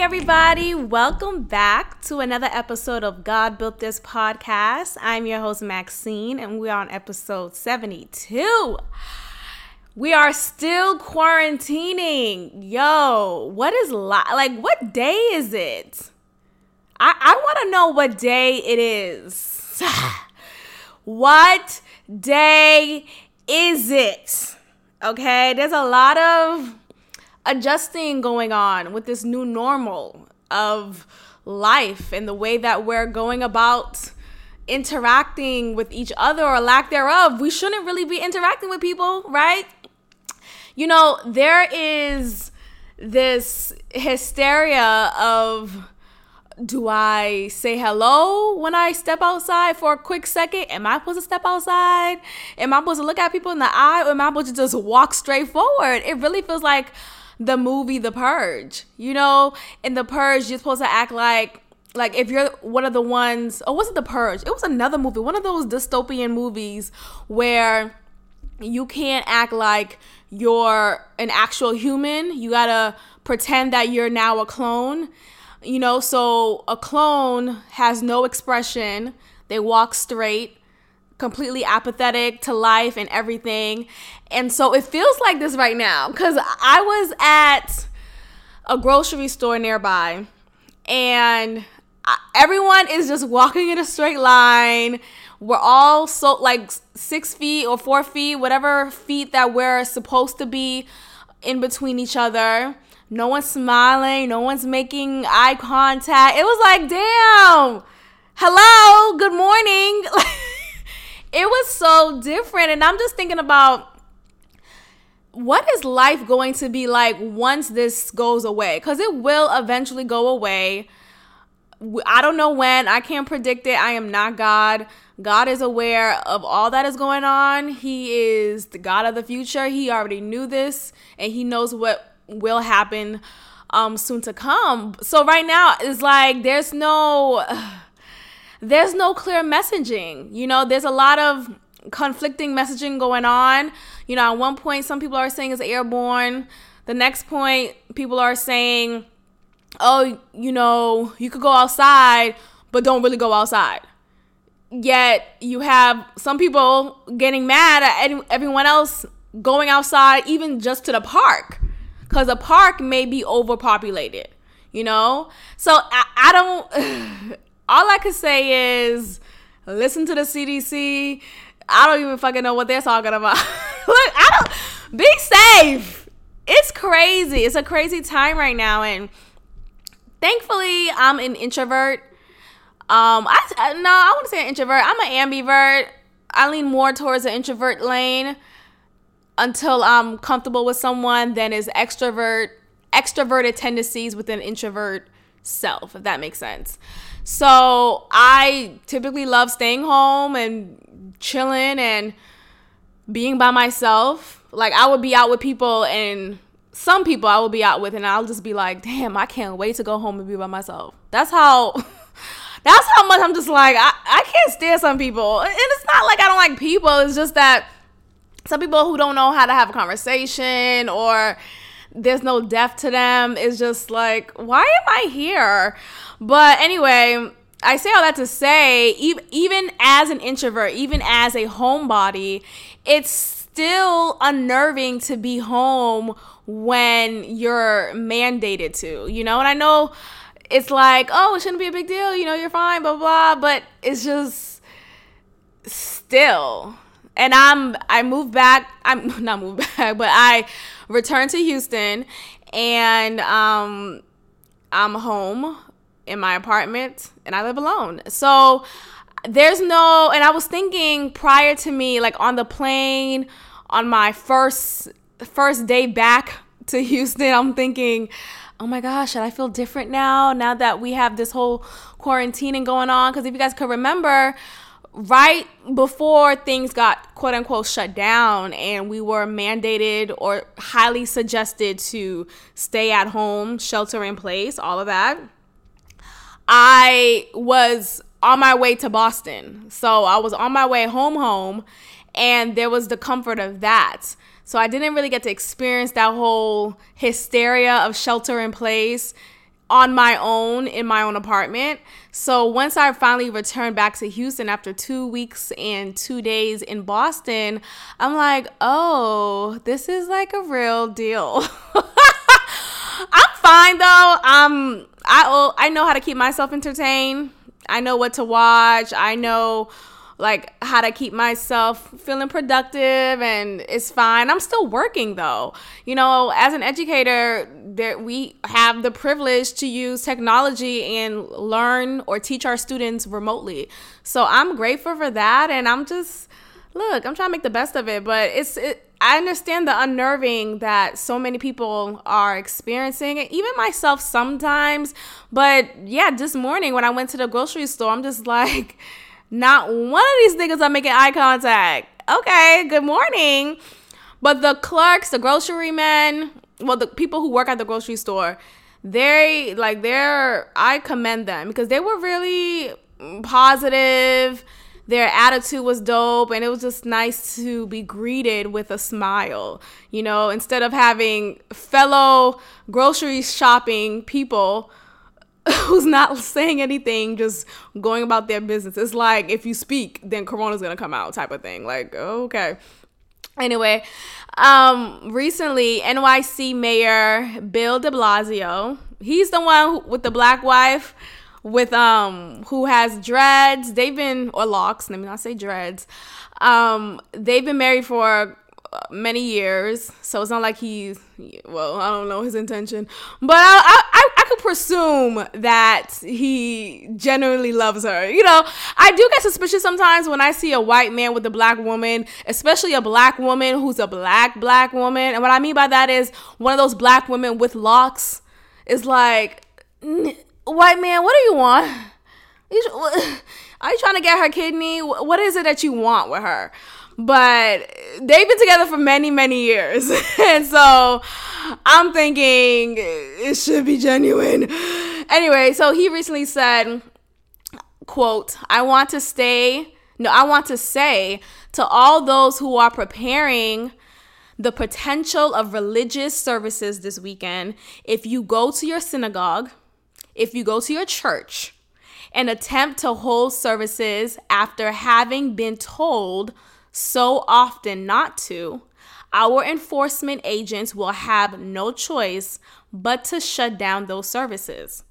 Everybody, welcome back to another episode of God Built This podcast. I'm your host, Maxine, and we're on episode 72. We are still quarantining. Yo, what is li- like what day is it? I, I want to know what day it is. what day is it? Okay, there's a lot of adjusting going on with this new normal of life and the way that we're going about interacting with each other or lack thereof. We shouldn't really be interacting with people, right? You know, there is this hysteria of do I say hello when I step outside for a quick second? Am I supposed to step outside? Am I supposed to look at people in the eye or am I supposed to just walk straight forward? It really feels like the movie The Purge. You know, in The Purge, you're supposed to act like like if you're one of the ones oh was it the purge? It was another movie one of those dystopian movies where you can't act like you're an actual human. You gotta pretend that you're now a clone you know? So a clone has no expression. They walk straight completely apathetic to life and everything. And so it feels like this right now because I was at a grocery store nearby and everyone is just walking in a straight line. We're all so like six feet or four feet, whatever feet that we're supposed to be in between each other. No one's smiling, no one's making eye contact. It was like, damn, hello, good morning. it was so different. And I'm just thinking about what is life going to be like once this goes away? Because it will eventually go away. I don't know when. I can't predict it. I am not God. God is aware of all that is going on. He is the God of the future. He already knew this and he knows what will happen um soon to come. So right now it's like there's no there's no clear messaging. You know, there's a lot of conflicting messaging going on. You know, at one point, some people are saying it's airborne. The next point, people are saying, oh, you know, you could go outside, but don't really go outside. Yet you have some people getting mad at everyone else going outside, even just to the park, because the park may be overpopulated, you know? So I, I don't. all I could say is listen to the CDC. I don't even fucking know what they're talking about. Look, I don't be safe. It's crazy. It's a crazy time right now and thankfully I'm an introvert. Um I, I no, I wouldn't say an introvert. I'm an ambivert. I lean more towards the introvert lane until I'm comfortable with someone than is extrovert extroverted tendencies with an introvert self, if that makes sense. So I typically love staying home and chilling and being by myself. Like I would be out with people and some people I will be out with and I'll just be like, damn, I can't wait to go home and be by myself. That's how that's how much I'm just like, I, I can't stand some people. And it's not like I don't like people, it's just that some people who don't know how to have a conversation or there's no depth to them It's just like, why am I here? But anyway, I say all that to say, even as an introvert, even as a homebody, it's still unnerving to be home when you're mandated to, you know? And I know it's like, oh, it shouldn't be a big deal, you know, you're fine, blah, blah, but it's just still. And I'm, I moved back, I'm not moved back, but I returned to Houston and um, I'm home in my apartment and I live alone. So there's no, and I was thinking prior to me, like on the plane, on my first first day back to Houston, I'm thinking, oh my gosh, should I feel different now? Now that we have this whole quarantining going on? Because if you guys could remember, right before things got quote unquote shut down and we were mandated or highly suggested to stay at home, shelter in place, all of that I was on my way to Boston. So I was on my way home, home, and there was the comfort of that. So I didn't really get to experience that whole hysteria of shelter in place on my own in my own apartment. So once I finally returned back to Houston after two weeks and two days in Boston, I'm like, oh, this is like a real deal. I'm fine though. Um, I I know how to keep myself entertained. I know what to watch. I know like how to keep myself feeling productive and it's fine. I'm still working though. You know, as an educator, there we have the privilege to use technology and learn or teach our students remotely. So I'm grateful for that and I'm just look, I'm trying to make the best of it, but it's it I understand the unnerving that so many people are experiencing, even myself sometimes. But yeah, this morning when I went to the grocery store, I'm just like, not one of these niggas are making eye contact. Okay, good morning. But the clerks, the grocery men, well, the people who work at the grocery store, they like they're I commend them because they were really positive. Their attitude was dope, and it was just nice to be greeted with a smile. You know, instead of having fellow grocery shopping people who's not saying anything, just going about their business. It's like if you speak, then Corona's gonna come out, type of thing. Like, okay. Anyway, um, recently NYC Mayor Bill De Blasio, he's the one who, with the black wife, with um, who has dreads. They've been or locks. Let me not say dreads. Um, they've been married for many years, so it's not like he's well. I don't know his intention, but I I, I could presume that he genuinely loves her. You know, I do get suspicious sometimes when I see a white man with a black woman, especially a black woman who's a black black woman. And what I mean by that is one of those black women with locks is like, white man, what do you want? Are you trying to get her kidney? What is it that you want with her? But they've been together for many many years. And so i'm thinking it should be genuine. Anyway so he recently said quote i want to stay no i want to say to all those who are preparing the potential of religious services this weekend if you go to your synagogue if you go to your church and attempt to hold services after having been told so often not to, our enforcement agents will have no choice but to shut down those services.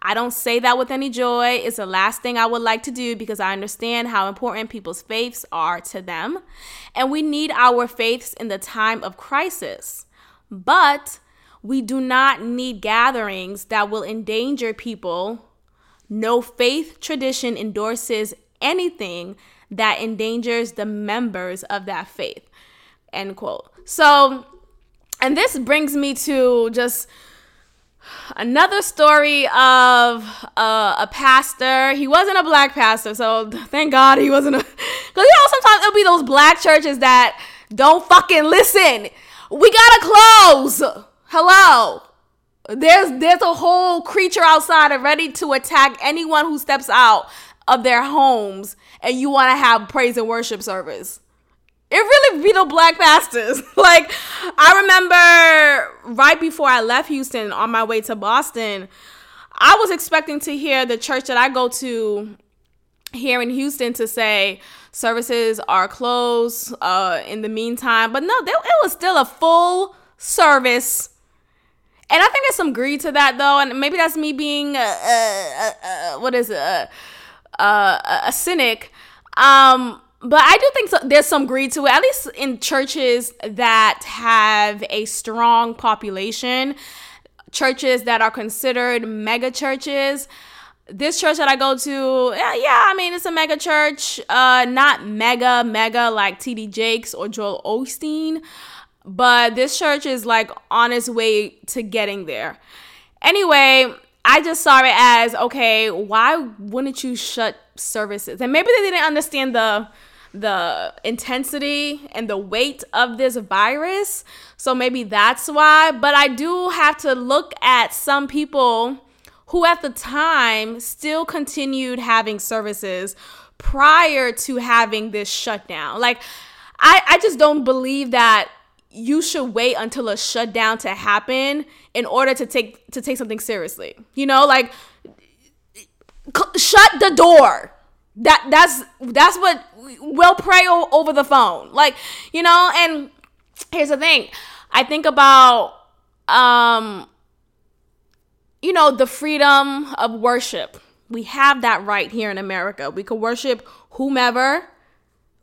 I don't say that with any joy. It's the last thing I would like to do because I understand how important people's faiths are to them. And we need our faiths in the time of crisis. But we do not need gatherings that will endanger people. No faith tradition endorses anything that endangers the members of that faith. End quote. So, and this brings me to just another story of uh, a pastor. He wasn't a black pastor, so thank God he wasn't a. Because you know, sometimes it'll be those black churches that don't fucking listen. We gotta close. Hello. There's there's a whole creature outside ready to attack anyone who steps out of their homes and you want to have praise and worship service. It really be the black pastors. like I remember right before I left Houston on my way to Boston, I was expecting to hear the church that I go to here in Houston to say services are closed uh, in the meantime. But no, it was still a full service. And I think there's some greed to that though, and maybe that's me being uh, uh, what is it? a cynic. Um, but I do think so, there's some greed to it, at least in churches that have a strong population, churches that are considered mega churches. This church that I go to, yeah, yeah I mean, it's a mega church, uh, not mega, mega like TD Jakes or Joel Osteen, but this church is like on its way to getting there. Anyway, I just saw it as okay, why wouldn't you shut services? And maybe they didn't understand the the intensity and the weight of this virus. So maybe that's why, but I do have to look at some people who at the time still continued having services prior to having this shutdown. Like I I just don't believe that you should wait until a shutdown to happen in order to take to take something seriously. You know, like shut the door. That that's that's what we'll pray o- over the phone. Like, you know, and here's the thing. I think about um you know, the freedom of worship. We have that right here in America. We can worship whomever,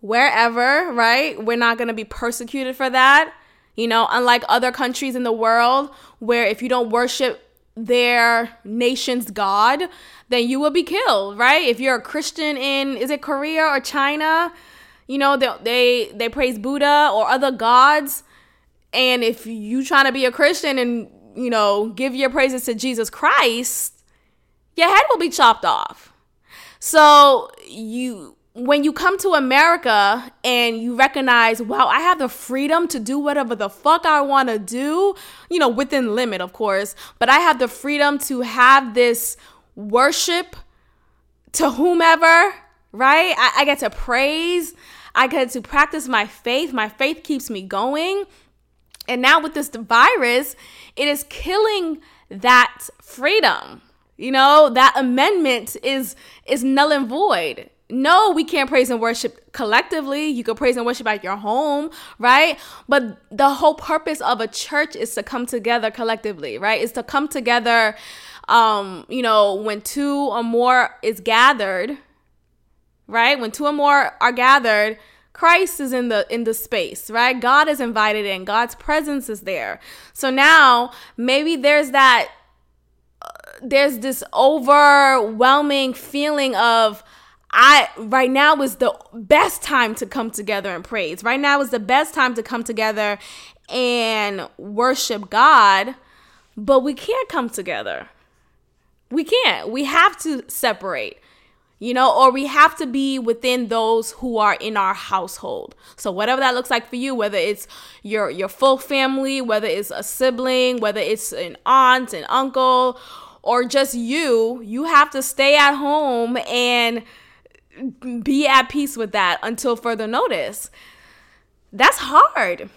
wherever, right? We're not going to be persecuted for that. You know, unlike other countries in the world where if you don't worship their nation's god, then you will be killed, right? If you're a Christian in is it Korea or China, you know, they they, they praise Buddha or other gods, and if you trying to be a Christian and, you know, give your praises to Jesus Christ, your head will be chopped off. So, you when you come to America and you recognize, wow, I have the freedom to do whatever the fuck I want to do, you know, within limit, of course, but I have the freedom to have this worship to whomever, right? I, I get to praise, I get to practice my faith. My faith keeps me going. And now with this virus, it is killing that freedom. You know, that amendment is is null and void no, we can't praise and worship collectively. You can praise and worship at your home, right? But the whole purpose of a church is to come together collectively, right? Is to come together um, you know, when two or more is gathered, right? When two or more are gathered, Christ is in the in the space, right? God is invited in. God's presence is there. So now maybe there's that uh, there's this overwhelming feeling of I right now is the best time to come together and praise. Right now is the best time to come together and worship God, but we can't come together. We can't. We have to separate. You know, or we have to be within those who are in our household. So whatever that looks like for you, whether it's your your full family, whether it's a sibling, whether it's an aunt, an uncle, or just you, you have to stay at home and be at peace with that until further notice. That's hard.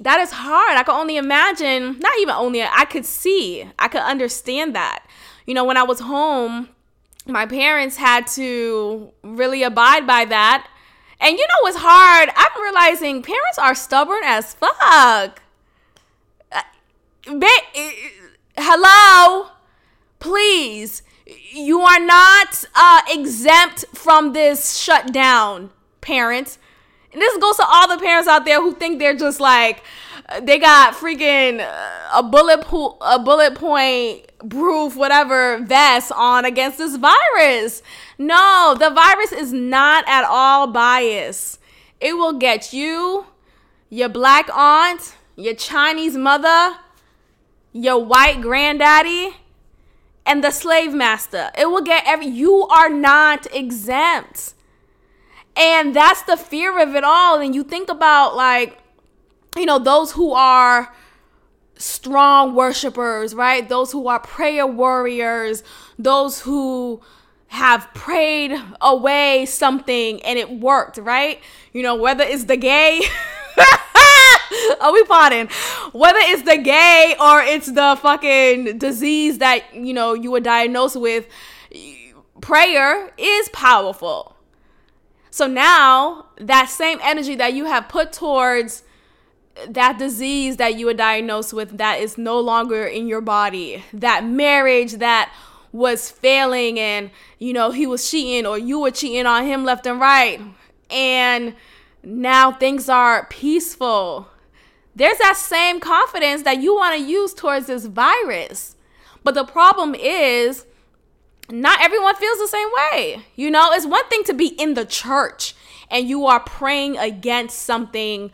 That is hard. I could only imagine, not even only, I could see, I could understand that. You know, when I was home, my parents had to really abide by that. And you know what's hard? I'm realizing parents are stubborn as fuck. Uh, hello? Please you are not uh, exempt from this shutdown, parents. And this goes to all the parents out there who think they're just like they got freaking uh, a bullet po- a bullet point proof whatever vest on against this virus. No, the virus is not at all biased. It will get you, your black aunt, your Chinese mother, your white granddaddy, and the slave master. It will get every you are not exempt. And that's the fear of it all. And you think about like, you know, those who are strong worshipers, right? Those who are prayer warriors, those who have prayed away something and it worked, right? You know, whether it's the gay Are we potting? Whether it's the gay or it's the fucking disease that, you know, you were diagnosed with, prayer is powerful. So now that same energy that you have put towards that disease that you were diagnosed with that is no longer in your body, that marriage that was failing and you know he was cheating or you were cheating on him left and right and now things are peaceful there's that same confidence that you want to use towards this virus. But the problem is, not everyone feels the same way. You know, it's one thing to be in the church and you are praying against something,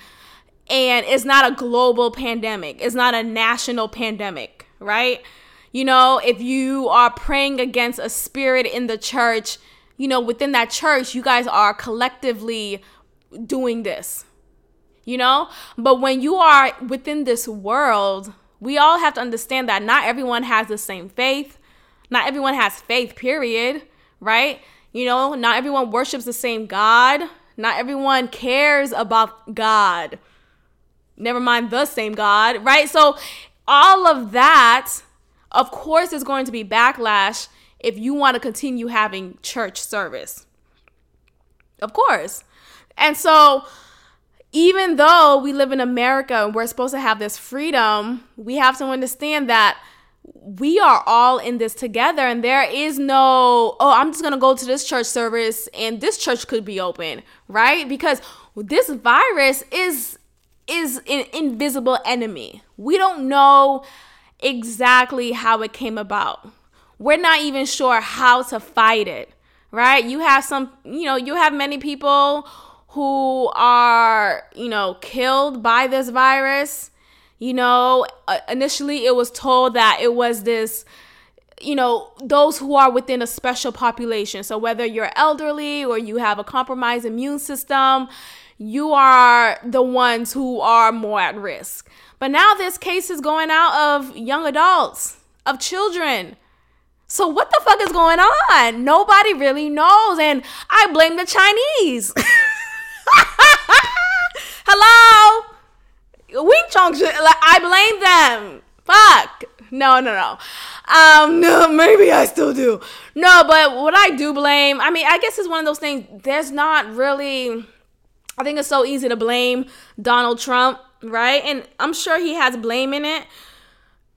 and it's not a global pandemic, it's not a national pandemic, right? You know, if you are praying against a spirit in the church, you know, within that church, you guys are collectively doing this, you know? But when you are within this world, we all have to understand that not everyone has the same faith. Not everyone has faith, period, right? You know, not everyone worships the same God. Not everyone cares about God. never mind the same God, right? So all of that, of course, is going to be backlash if you want to continue having church service. Of course. And so, even though we live in America and we're supposed to have this freedom, we have to understand that we are all in this together and there is no oh i'm just going to go to this church service and this church could be open right? Because this virus is is an invisible enemy. We don't know exactly how it came about. We're not even sure how to fight it right? You have some you know you have many people who are you know killed by this virus you know, uh, initially it was told that it was this you know, those who are within a special population. So whether you're elderly or you have a compromised immune system, you are the ones who are more at risk. But now this case is going out of young adults, of children. So what the fuck is going on? Nobody really knows and I blame the Chinese. Hello? Wing Chong like, I blame them. Fuck. No, no, no. Um, no, maybe I still do. No, but what I do blame, I mean, I guess it's one of those things. There's not really, I think it's so easy to blame Donald Trump, right? And I'm sure he has blame in it,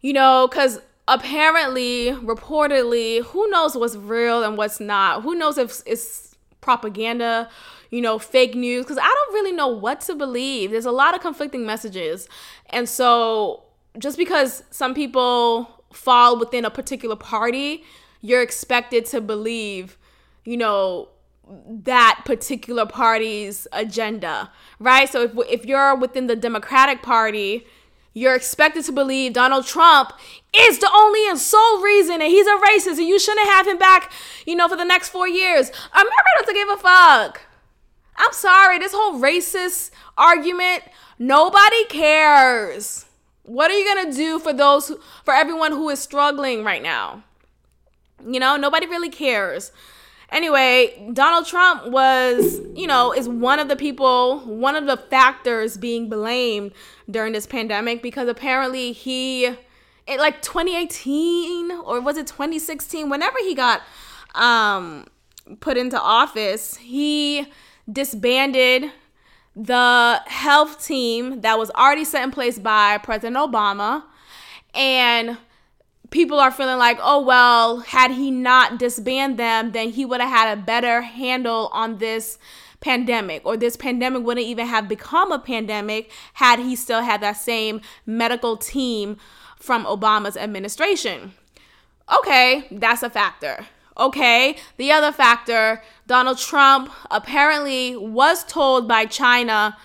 you know, because apparently, reportedly, who knows what's real and what's not? Who knows if it's propaganda? You know, fake news because I don't really know what to believe. There's a lot of conflicting messages. And so just because some people fall within a particular party, you're expected to believe, you know, that particular party's agenda, right? So if, if you're within the Democratic Party, you're expected to believe Donald Trump is the only and sole reason and he's a racist and you shouldn't have him back, you know, for the next four years. America doesn't give a fuck. I'm sorry, this whole racist argument, nobody cares. What are you going to do for those who, for everyone who is struggling right now? You know, nobody really cares. Anyway, Donald Trump was, you know, is one of the people, one of the factors being blamed during this pandemic because apparently he like 2018 or was it 2016 whenever he got um put into office, he disbanded the health team that was already set in place by President Obama. And people are feeling like, oh, well, had he not disbanded them, then he would have had a better handle on this pandemic, or this pandemic wouldn't even have become a pandemic had he still had that same medical team from Obama's administration. Okay, that's a factor. Okay, the other factor Donald Trump apparently was told by China,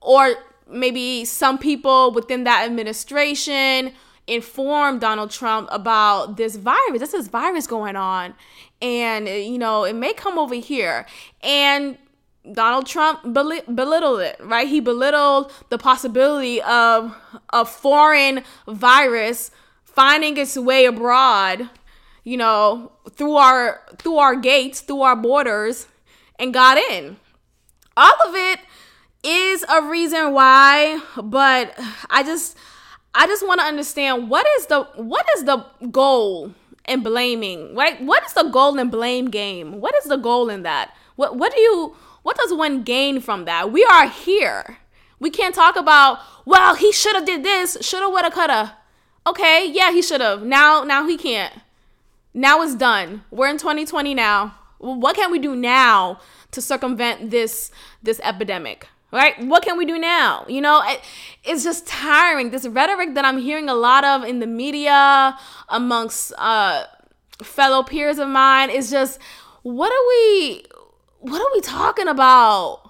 or maybe some people within that administration informed Donald Trump about this virus. This is virus going on. And, you know, it may come over here. And Donald Trump belittled it, right? He belittled the possibility of a foreign virus finding its way abroad you know, through our through our gates, through our borders and got in. All of it is a reason why, but I just I just want to understand what is the what is the goal in blaming? Right? What is the goal in blame game? What is the goal in that? What what do you what does one gain from that? We are here. We can't talk about, well, he should have did this, shoulda, woulda, coulda. Okay, yeah, he should have. Now now he can't. Now it's done. We're in 2020 now. What can we do now to circumvent this this epidemic? Right? What can we do now? You know, it, it's just tiring. This rhetoric that I'm hearing a lot of in the media amongst uh, fellow peers of mine is just what are we what are we talking about?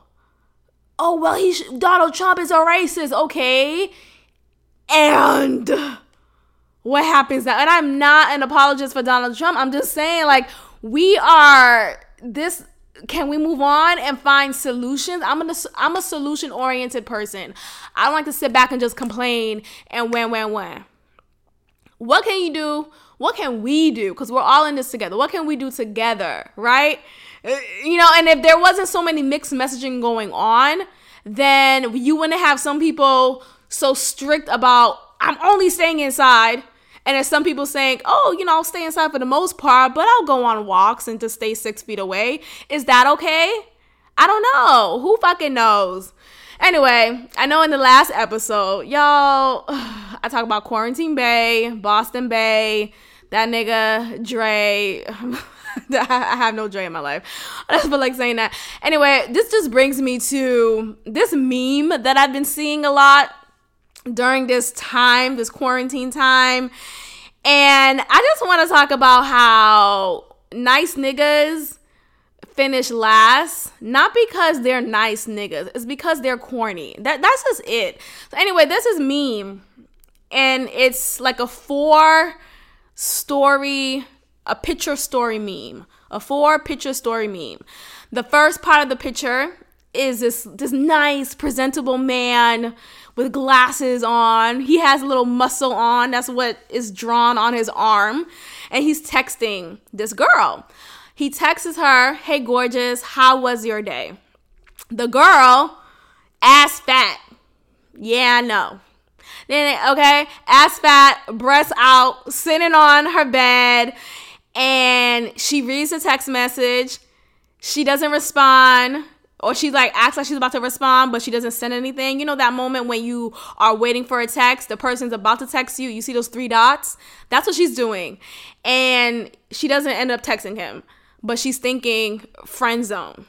Oh well, he sh- Donald Trump is a racist, okay? And what happens now. And I'm not an apologist for Donald Trump. I'm just saying, like, we are this. Can we move on and find solutions? I'm a I'm a solution oriented person. I don't like to sit back and just complain and when when when. What can you do? What can we do? Because we're all in this together. What can we do together, right? Uh, you know, and if there wasn't so many mixed messaging going on, then you wouldn't have some people so strict about I'm only staying inside. And there's some people saying, oh, you know, I'll stay inside for the most part, but I'll go on walks and just stay six feet away. Is that okay? I don't know. Who fucking knows? Anyway, I know in the last episode, y'all, I talk about Quarantine Bay, Boston Bay, that nigga Dre. I have no joy in my life. I just feel like saying that. Anyway, this just brings me to this meme that I've been seeing a lot during this time, this quarantine time. And I just want to talk about how nice niggas finish last, not because they're nice niggas, it's because they're corny. That that's just it. So anyway, this is meme. And it's like a four story a picture story meme, a four picture story meme. The first part of the picture is this this nice presentable man with glasses on. He has a little muscle on. That's what is drawn on his arm. And he's texting this girl. He texts her, "Hey gorgeous, how was your day?" The girl ass fat. Yeah, no. Then okay, ass fat, breasts out, sitting on her bed and she reads the text message. She doesn't respond or she like acts like she's about to respond but she doesn't send anything you know that moment when you are waiting for a text the person's about to text you you see those three dots that's what she's doing and she doesn't end up texting him but she's thinking friend zone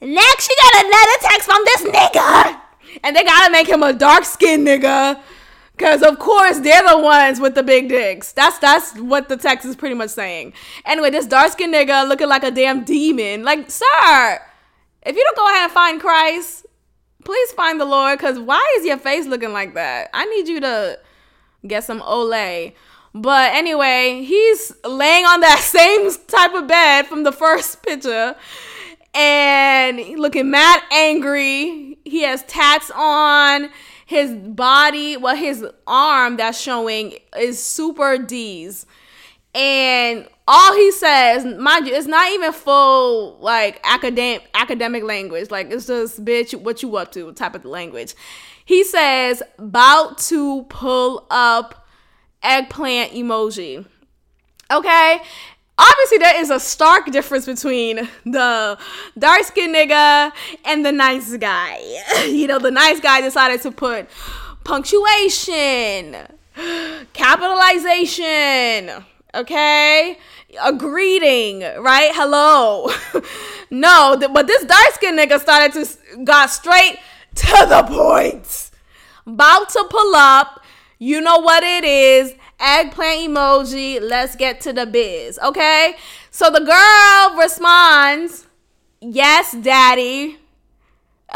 next she got another text from this nigga and they gotta make him a dark skinned nigga Cause of course they're the ones with the big dicks. That's that's what the text is pretty much saying. Anyway, this dark skinned nigga looking like a damn demon. Like, sir, if you don't go ahead and find Christ, please find the Lord. Cause why is your face looking like that? I need you to get some Olay. But anyway, he's laying on that same type of bed from the first picture and looking mad angry. He has tats on his body, well, his arm that's showing is super D's. And all he says, mind you, it's not even full like academic academic language. Like it's just bitch, what you up to type of language. He says, about to pull up eggplant emoji. Okay? obviously there is a stark difference between the dark skinned nigga and the nice guy. you know, the nice guy decided to put punctuation, capitalization, okay? A greeting, right? Hello. no, th- but this dark skinned nigga started to got straight to the point. About to pull up. You know what it is eggplant emoji. Let's get to the biz, okay? So the girl responds, Yes, daddy.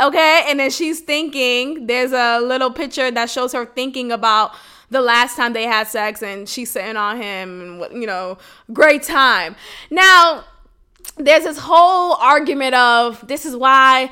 Okay, and then she's thinking, there's a little picture that shows her thinking about the last time they had sex and she's sitting on him and you know great time. Now there's this whole argument of this is why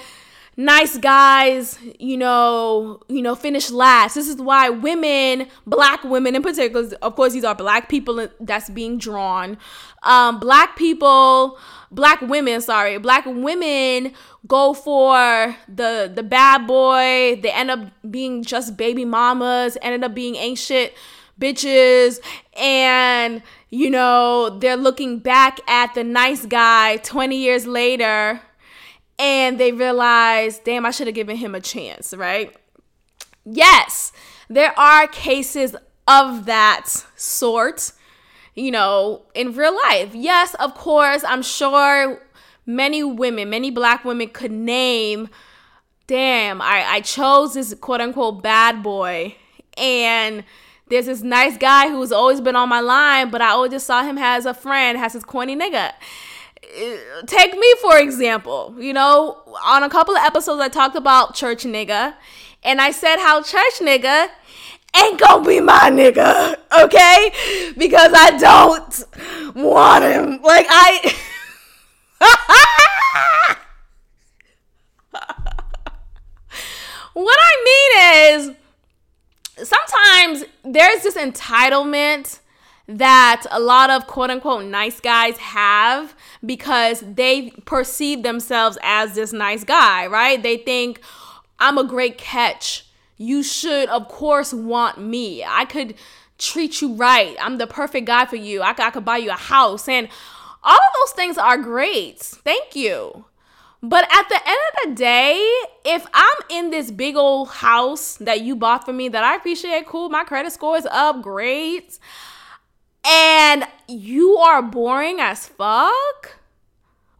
nice guys, you know, you know, finish last. This is why women, black women in particular, of course, these are black people that's being drawn. Um, black people, black women, sorry, black women go for the the bad boy. They end up being just baby mamas, ended up being shit bitches, and you know, they're looking back at the nice guy 20 years later and they realize, damn, I should have given him a chance, right? Yes, there are cases of that sort, you know, in real life. Yes, of course, I'm sure many women, many black women could name, damn, I, I chose this quote unquote bad boy, and there's this nice guy who's always been on my line, but I always just saw him as a friend, has his corny nigga take me for example. You know, on a couple of episodes, I talked about church nigga, and I said how church nigga ain't gonna be my nigga, okay? Because I don't want him. Like I. what I mean is sometimes there's this entitlement that a lot of quote unquote nice guys have because they perceive themselves as this nice guy, right? They think I'm a great catch. you should, of course, want me. I could treat you right. I'm the perfect guy for you. I could, I could buy you a house. And all of those things are great. Thank you. But at the end of the day, if I'm in this big old house that you bought for me that I appreciate, cool, my credit score is up, great, and you are boring as fuck,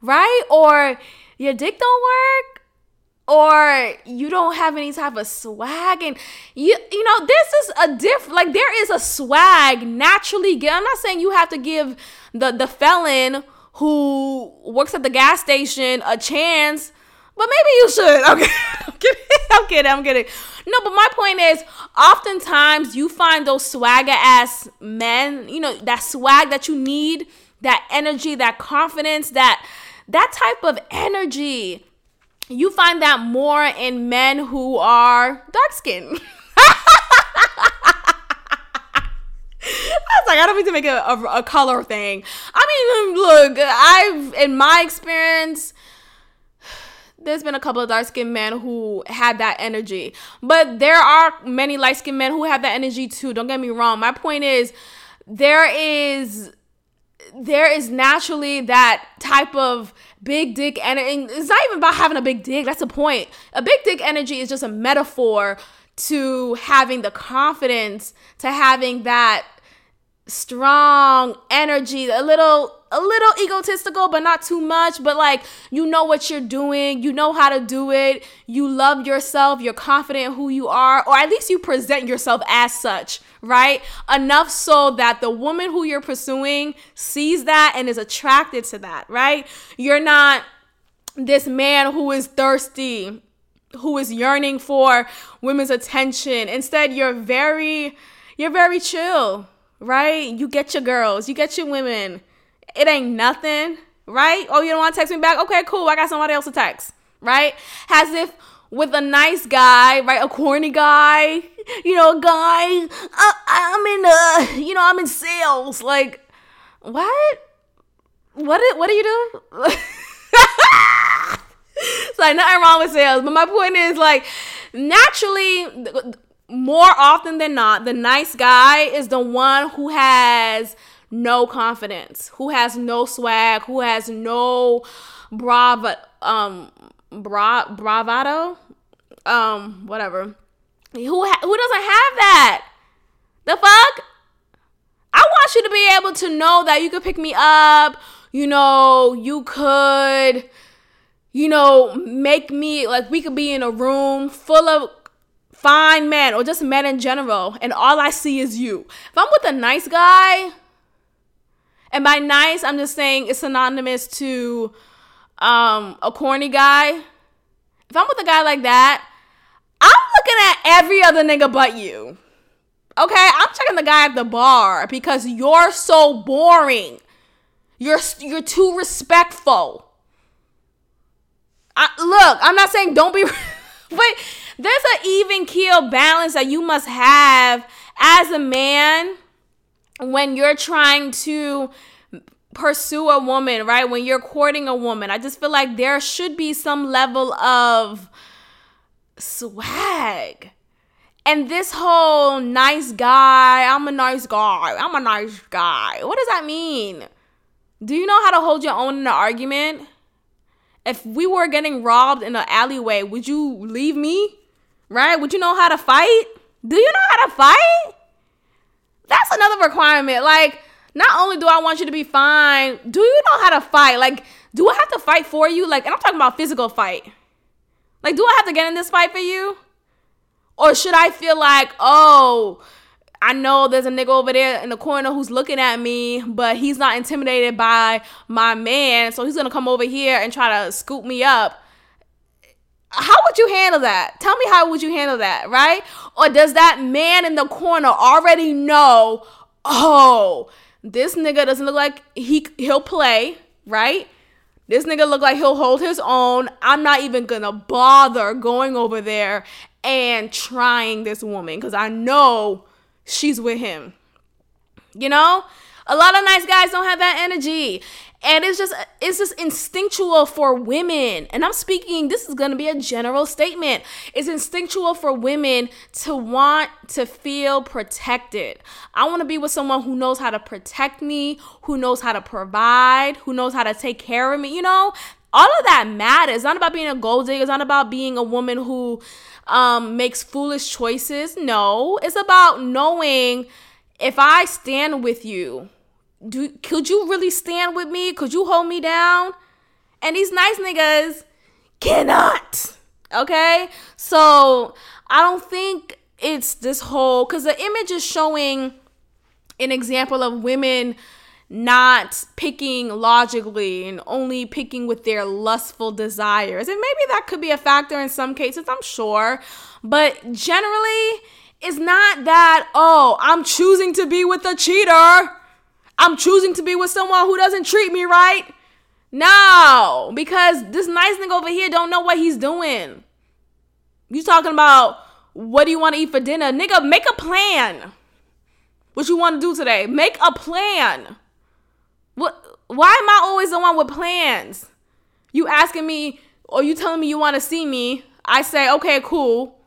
right? Or your dick don't work, or you don't have any type of swag and you you know this is a diff like there is a swag naturally i'm not saying you have to give the the felon who works at the gas station a chance but maybe you should. Okay i'm kidding. I'm kidding. I'm kidding. No but my point is oftentimes you find those swagger ass men you know that swag that you need that energy that confidence that that type of energy you find that more in men who are dark skinned. I was like, I don't need to make a, a, a, color thing. I mean, look, I've, in my experience, there's been a couple of dark skinned men who had that energy. But there are many light skinned men who have that energy too. Don't get me wrong. My point is, there is there is naturally that type of big dick energy. It's not even about having a big dick. That's the point. A big dick energy is just a metaphor to having the confidence, to having that strong energy, a little a little egotistical but not too much, but like you know what you're doing, you know how to do it, you love yourself, you're confident who you are, or at least you present yourself as such, right? Enough so that the woman who you're pursuing sees that and is attracted to that, right? You're not this man who is thirsty, who is yearning for women's attention. Instead, you're very you're very chill right? You get your girls, you get your women. It ain't nothing, right? Oh, you don't want to text me back? Okay, cool. I got somebody else to text, right? As if with a nice guy, right? A corny guy, you know, a guy. Uh, I'm in, uh, you know, I'm in sales. Like, what? What? what are you doing? it's like nothing wrong with sales, but my point is like naturally more often than not, the nice guy is the one who has no confidence, who has no swag, who has no brava um bra bravado, um whatever. Who ha- who doesn't have that? The fuck? I want you to be able to know that you could pick me up. You know, you could, you know, make me like we could be in a room full of fine men or just men in general, and all I see is you. If I'm with a nice guy, and by nice, I'm just saying it's synonymous to um, a corny guy. If I'm with a guy like that, I'm looking at every other nigga but you. Okay, I'm checking the guy at the bar because you're so boring. You're you're too respectful. I, look, I'm not saying don't be, but there's an even keel balance that you must have as a man when you're trying to pursue a woman, right? When you're courting a woman. I just feel like there should be some level of swag. And this whole nice guy, I'm a nice guy, I'm a nice guy. What does that mean? Do you know how to hold your own in an argument? If we were getting robbed in an alleyway, would you leave me? right? Would you know how to fight? Do you know how to fight? That's another requirement. Like, not only do I want you to be fine, do you know how to fight? Like, do I have to fight for you? Like, and I'm talking about physical fight. Like, do I have to get in this fight for you? Or should I feel like, oh, I know there's a nigga over there in the corner who's looking at me, but he's not intimidated by my man, so he's gonna come over here and try to scoop me up how would you handle that? Tell me how would you handle that, right? Or does that man in the corner already know, oh, this nigga doesn't look like he he'll play, right? This nigga look like he'll hold his own. I'm not even gonna bother going over there and trying this woman because I know she's with him. You know? A lot of nice guys don't have that energy. And it's just it's just instinctual for women. And I'm speaking this is going to be a general statement. It's instinctual for women to want to feel protected. I want to be with someone who knows how to protect me, who knows how to provide, who knows how to take care of me, you know? All of that matters. It's not about being a gold digger. It's not about being a woman who um, makes foolish choices. No, it's about knowing if I stand with you, do could you really stand with me? Could you hold me down? And these nice niggas cannot. Okay? So I don't think it's this whole because the image is showing an example of women not picking logically and only picking with their lustful desires. And maybe that could be a factor in some cases, I'm sure. But generally, it's not that, oh, I'm choosing to be with a cheater. I'm choosing to be with someone who doesn't treat me right. No, because this nice nigga over here don't know what he's doing. You talking about what do you want to eat for dinner? Nigga, make a plan. What you want to do today? Make a plan. What why am I always the one with plans? You asking me or you telling me you want to see me? I say, "Okay, cool."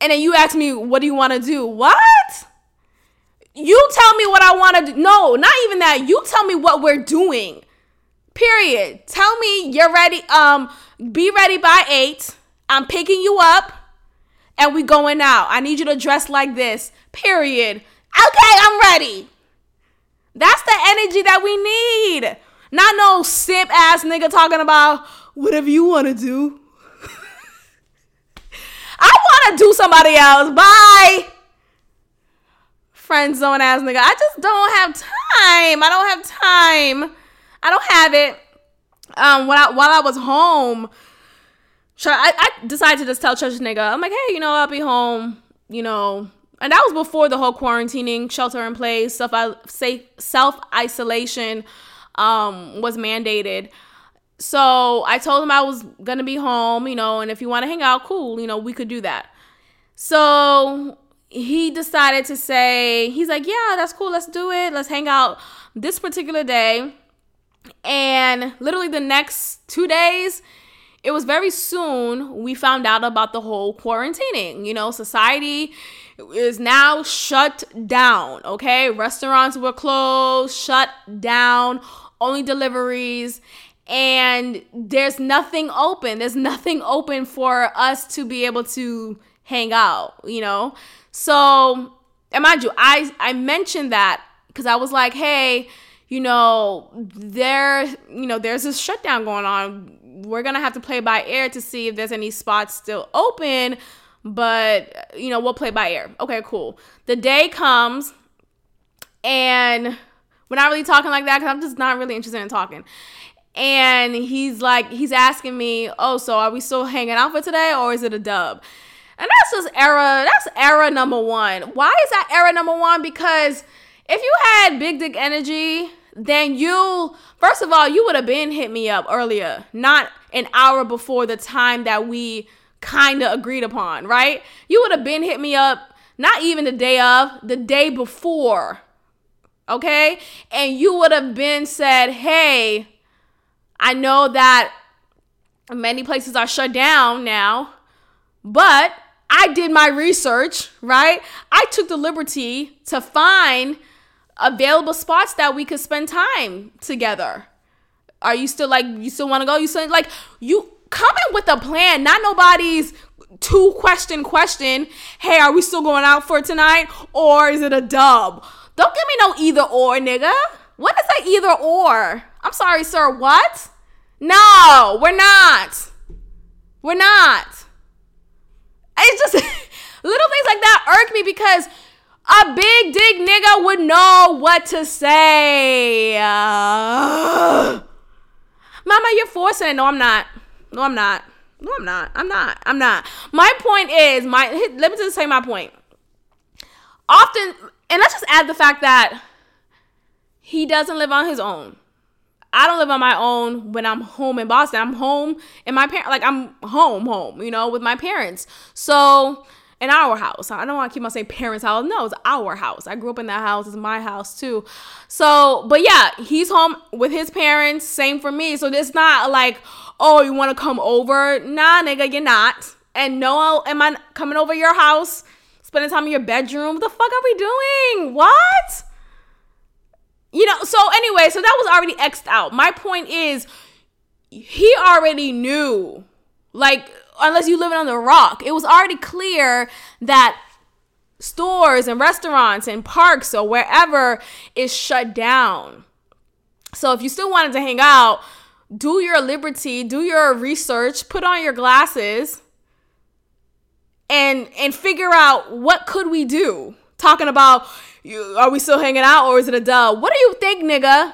And then you ask me, "What do you want to do?" What? You tell me what I want to do. No, not even that. You tell me what we're doing. Period. Tell me you're ready. Um, be ready by eight. I'm picking you up, and we going out. I need you to dress like this. Period. Okay, I'm ready. That's the energy that we need. Not no simp ass nigga talking about whatever you want to do. I want to do somebody else. Bye friend zone ass nigga. I just don't have time. I don't have time. I don't have it. Um, while I, while I was home, I, I decided to just tell church nigga, I'm like, hey, you know, I'll be home, you know, and that was before the whole quarantining, shelter in place, self self isolation um, was mandated. So I told him I was gonna be home, you know, and if you want to hang out, cool, you know, we could do that. So he decided to say, he's like, yeah, that's cool. Let's do it. Let's hang out this particular day. And literally the next two days, it was very soon we found out about the whole quarantining. You know, society is now shut down. Okay. Restaurants were closed, shut down, only deliveries. And there's nothing open. There's nothing open for us to be able to hang out, you know? So, and mind you, I I mentioned that because I was like, hey, you know, there, you know, there's this shutdown going on. We're gonna have to play by ear to see if there's any spots still open, but you know, we'll play by ear. Okay, cool. The day comes, and we're not really talking like that because I'm just not really interested in talking. And he's like, he's asking me, oh, so are we still hanging out for today or is it a dub? And that's just era, that's era number one. Why is that era number one? Because if you had big dick energy, then you, first of all, you would have been hit me up earlier, not an hour before the time that we kind of agreed upon, right? You would have been hit me up, not even the day of, the day before, okay? And you would have been said, hey, I know that many places are shut down now, but I did my research, right? I took the liberty to find available spots that we could spend time together. Are you still like you still want to go? You still like you coming with a plan, not nobody's two question question. Hey, are we still going out for tonight or is it a dub? Don't give me no either or, nigga. What is that either or? I'm sorry, sir. What? No, we're not. We're not. It's just little things like that irk me because a big dick nigga would know what to say. Uh, Mama, you're forcing. No, I'm not. No, I'm not. No, I'm not. I'm not. I'm not. My point is, my let me just say my point. Often, and let's just add the fact that he doesn't live on his own. I don't live on my own when I'm home in Boston. I'm home in my parent like I'm home home, you know, with my parents. So in our house. I don't want to keep on saying parents' house. No, it's our house. I grew up in that house. It's my house too. So, but yeah, he's home with his parents. Same for me. So it's not like, oh, you want to come over? Nah, nigga, you're not. And no, am I coming over your house? Spending time in your bedroom? What the fuck are we doing? What? You know, so anyway, so that was already X'd out. My point is, he already knew. Like, unless you living on the rock. It was already clear that stores and restaurants and parks or wherever is shut down. So if you still wanted to hang out, do your liberty, do your research, put on your glasses and and figure out what could we do. Talking about are we still hanging out or is it a dub? What do you think, nigga?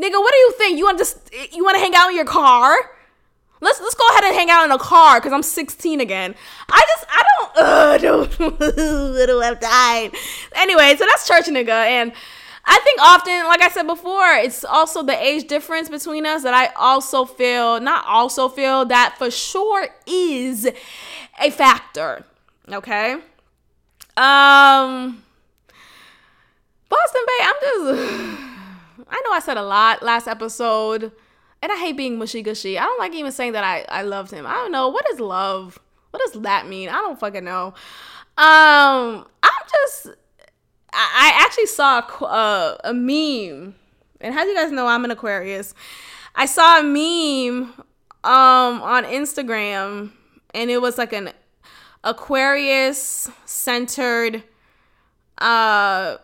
Nigga, what do you think? You want to just you want to hang out in your car? Let's let's go ahead and hang out in a car because I'm 16 again. I just I don't uh don't I don't have time. Anyway, so that's church nigga, and I think often, like I said before, it's also the age difference between us that I also feel not also feel that for sure is a factor. Okay. Um. Boston Bay, I'm just. I know I said a lot last episode and I hate being mushy gushy. I don't like even saying that I, I loved him. I don't know. What is love? What does that mean? I don't fucking know. Um, I'm just, I, actually saw a, uh, a meme. And how do you guys know I'm an Aquarius? I saw a meme um on Instagram and it was like an Aquarius centered uh,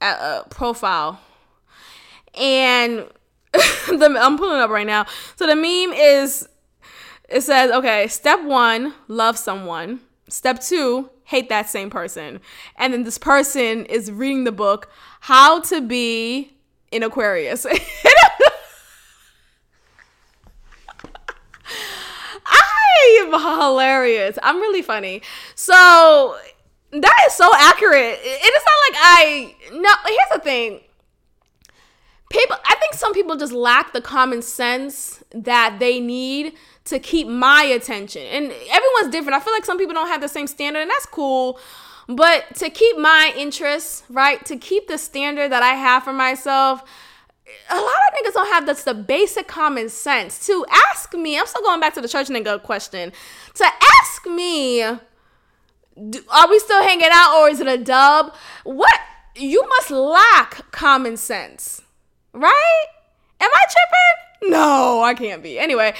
uh profile. And the, I'm pulling up right now. So the meme is it says, okay, step one, love someone. Step two, hate that same person. And then this person is reading the book, How to Be in Aquarius. I am hilarious. I'm really funny. So that is so accurate. It is not like I no here's the thing. People i think some people just lack the common sense that they need to keep my attention. And everyone's different. I feel like some people don't have the same standard and that's cool. But to keep my interests right to keep the standard that i have for myself a lot of niggas don't have that's the basic common sense to ask me i'm still going back to the church nigga question. To ask me do, are we still hanging out or is it a dub what you must lack common sense Right? Am I tripping? No, I can't be. Anyway,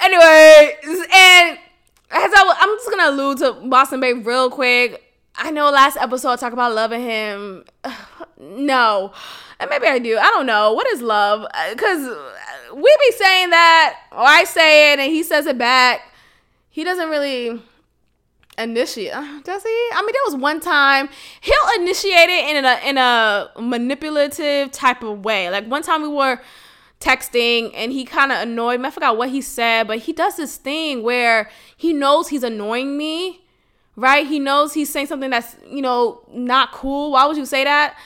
anyway, and as I, I'm just gonna allude to Boston Bay real quick. I know last episode I talked about loving him. no, and maybe I do. I don't know what is love uh, because uh, we be saying that, or I say it and he says it back. He doesn't really initiate uh, does he i mean there was one time he'll initiate it in a in a manipulative type of way. Like one time we were texting and he kind of annoyed me. I forgot what he said but he does this thing where he knows he's annoying me right? He knows he's saying something that's you know not cool. Why would you say that?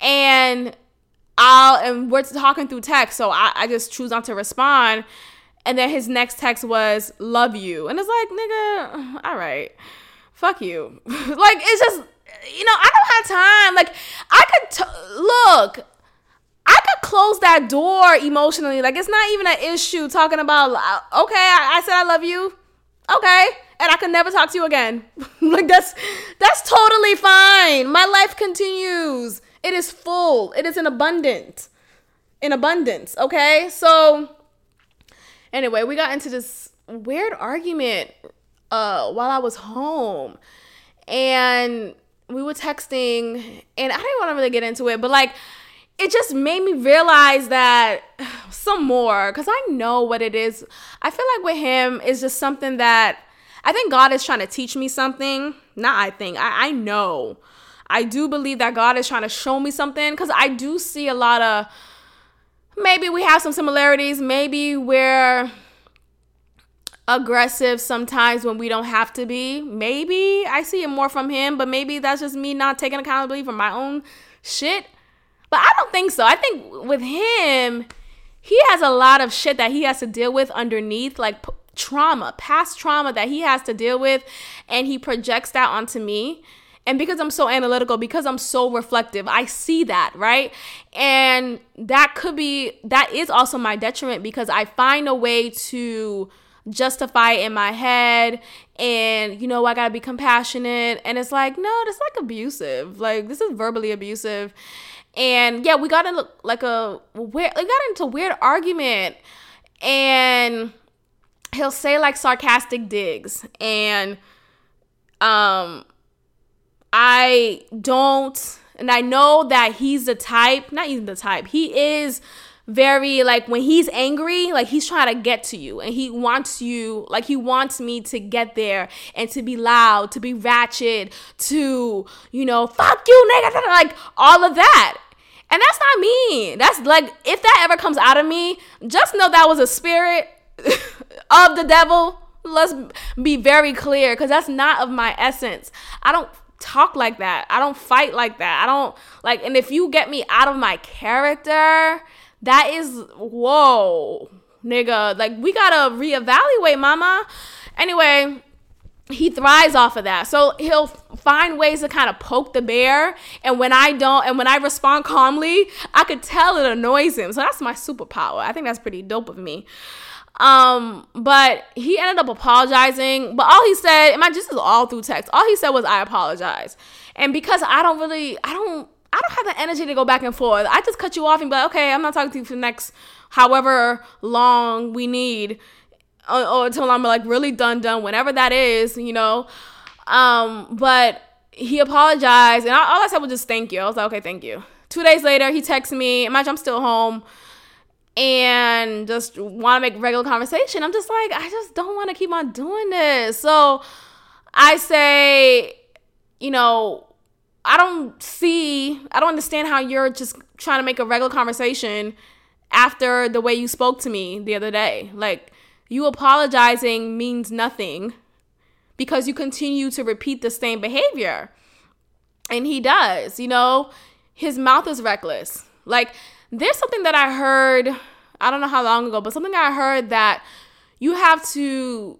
And i'll and we're talking through text so i, I just choose not to respond and then his next text was "love you," and it's like, nigga, all right, fuck you. like it's just, you know, I don't have time. Like I could t- look. I could close that door emotionally. Like it's not even an issue talking about. Uh, okay, I, I said I love you. Okay, and I can never talk to you again. like that's that's totally fine. My life continues. It is full. It is in abundance. In abundance. Okay, so Anyway, we got into this weird argument uh, while I was home. And we were texting, and I didn't want to really get into it, but like, it just made me realize that some more because I know what it is. I feel like with him is just something that I think God is trying to teach me something. Not I think, I, I know. I do believe that God is trying to show me something because I do see a lot of maybe we have some similarities. Maybe we're aggressive sometimes when we don't have to be. Maybe I see it more from him, but maybe that's just me not taking accountability for my own shit. But I don't think so. I think with him, he has a lot of shit that he has to deal with underneath, like trauma, past trauma that he has to deal with, and he projects that onto me. And because I'm so analytical, because I'm so reflective, I see that, right? And that could be, that is also my detriment because I find a way to justify it in my head and you know i gotta be compassionate. And it's like no that's like abusive. Like this is verbally abusive. And yeah we got into like a weird we got into weird argument. And he'll say like sarcastic digs. And um I don't and I know that he's the type, not even the type. He is very like when he's angry, like he's trying to get to you and he wants you, like he wants me to get there and to be loud, to be ratchet, to, you know, fuck you, nigga, like all of that. And that's not me. That's like, if that ever comes out of me, just know that was a spirit of the devil. Let's be very clear because that's not of my essence. I don't talk like that. I don't fight like that. I don't like, and if you get me out of my character, that is, whoa, nigga. Like, we gotta reevaluate, mama. Anyway, he thrives off of that. So he'll find ways to kind of poke the bear. And when I don't, and when I respond calmly, I could tell it annoys him. So that's my superpower. I think that's pretty dope of me. Um, but he ended up apologizing. But all he said, and my just is all through text. All he said was, "I apologize." And because I don't really, I don't, I don't have the energy to go back and forth. I just cut you off and be like, "Okay, I'm not talking to you for the next however long we need." Or, or until I'm like really done, done, whenever that is, you know. Um, but he apologized, and all I said was just thank you. I was like, okay, thank you. Two days later, he texts me. Imagine I'm still home and just want to make regular conversation. I'm just like, I just don't want to keep on doing this. So I say, you know, I don't see, I don't understand how you're just trying to make a regular conversation after the way you spoke to me the other day. Like, you apologizing means nothing because you continue to repeat the same behavior. And he does, you know, his mouth is reckless. Like, there's something that I heard, I don't know how long ago, but something I heard that you have to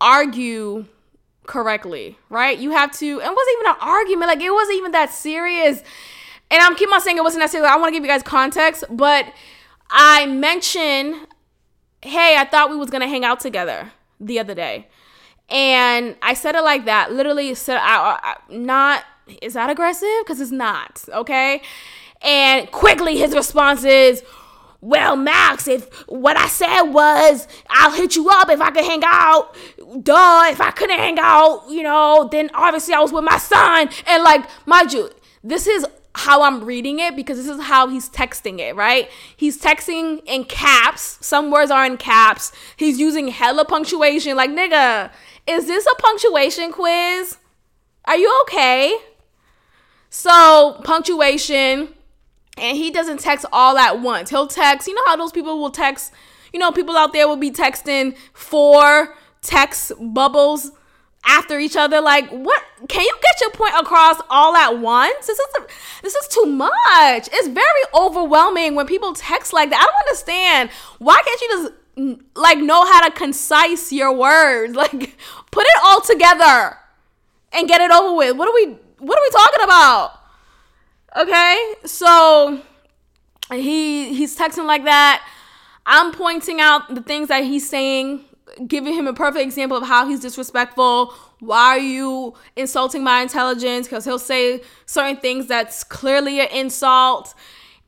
argue correctly, right? You have to, it wasn't even an argument, like it wasn't even that serious. And I'm keep on saying it wasn't that serious. I want to give you guys context, but I mentioned, hey, I thought we was gonna hang out together the other day. And I said it like that, literally said, I, I, not, is that aggressive? Because it's not, okay? And quickly his response is, well, Max, if what I said was I'll hit you up if I could hang out, duh, if I couldn't hang out, you know, then obviously I was with my son. And like, mind you, this is how I'm reading it because this is how he's texting it, right? He's texting in caps. Some words are in caps. He's using hella punctuation. Like, nigga, is this a punctuation quiz? Are you okay? So, punctuation and he doesn't text all at once. He'll text, you know how those people will text, you know, people out there will be texting four text bubbles after each other like what? Can you get your point across all at once? This is a, this is too much. It's very overwhelming when people text like that. I don't understand. Why can't you just like know how to concise your words? Like put it all together and get it over with. What are we what are we talking about Okay, so he he's texting like that. I'm pointing out the things that he's saying, giving him a perfect example of how he's disrespectful. Why are you insulting my intelligence? Because he'll say certain things that's clearly an insult,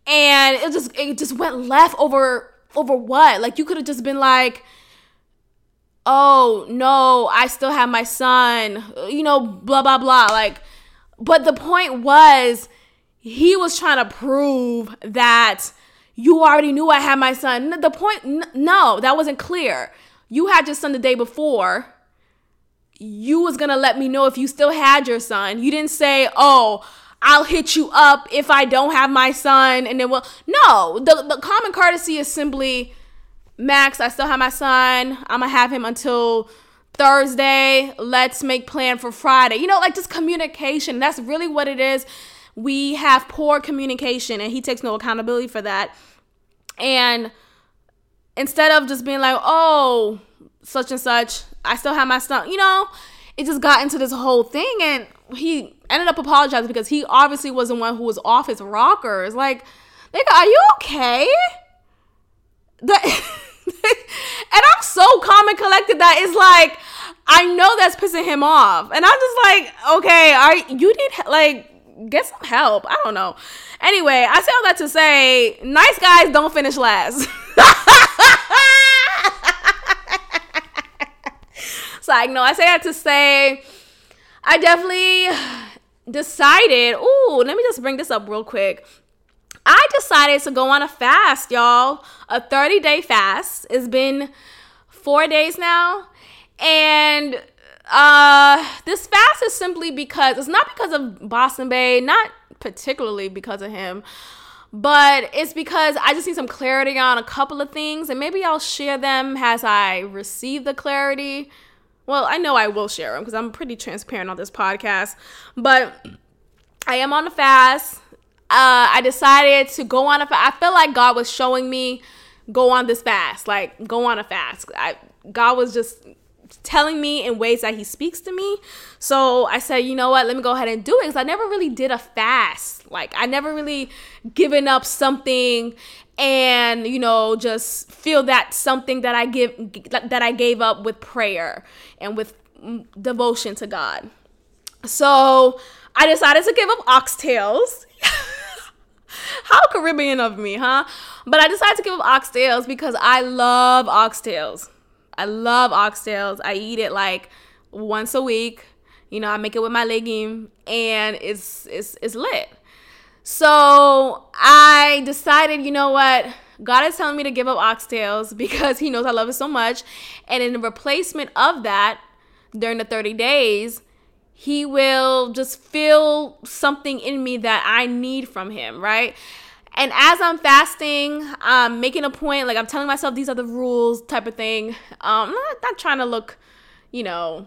and it just it just went left over over what? Like you could have just been like, "Oh no, I still have my son," you know, blah blah blah. Like, but the point was he was trying to prove that you already knew I had my son. The point, no, that wasn't clear. You had your son the day before. You was gonna let me know if you still had your son. You didn't say, oh, I'll hit you up if I don't have my son, and then well, no. The the common courtesy is simply, Max, I still have my son. I'm gonna have him until Thursday. Let's make plan for Friday. You know, like just communication. That's really what it is we have poor communication and he takes no accountability for that. And instead of just being like, oh, such and such. I still have my stuff. You know, it just got into this whole thing, and he ended up apologizing because he obviously was the one who was off his rockers. Like, nigga, are you okay? That, and I'm so calm and collected that it's like I know that's pissing him off, and I'm just like, okay, are you need like get some help? I don't know. Anyway, I say all that to say, nice guys don't finish last. so like, no, I say that to say, I definitely decided. Ooh, let me just bring this up real quick. I decided to go on a fast, y'all. A 30 day fast. It's been four days now. And uh this fast is simply because it's not because of Boston Bay, not particularly because of him, but it's because I just need some clarity on a couple of things, and maybe I'll share them as I receive the clarity. Well, I know I will share them because I'm pretty transparent on this podcast, but I am on a fast. Uh, I decided to go on a fast. I feel like God was showing me go on this fast, like go on a fast. I, God was just telling me in ways that he speaks to me. So I said, you know what, let me go ahead and do it because I never really did a fast. Like I never really given up something and you know just feel that something that I give that I gave up with prayer and with devotion to God. So I decided to give up oxtails. How Caribbean of me, huh? But I decided to give up oxtails because I love oxtails. I love oxtails. I eat it like once a week. You know, I make it with my legume and it's it's it's lit. So I decided, you know what? God is telling me to give up oxtails because he knows I love it so much. And in replacement of that, during the 30 days, he will just feel something in me that I need from him, right? And as I'm fasting, I'm making a point, like I'm telling myself these are the rules type of thing. Um, not, not trying to look, you know,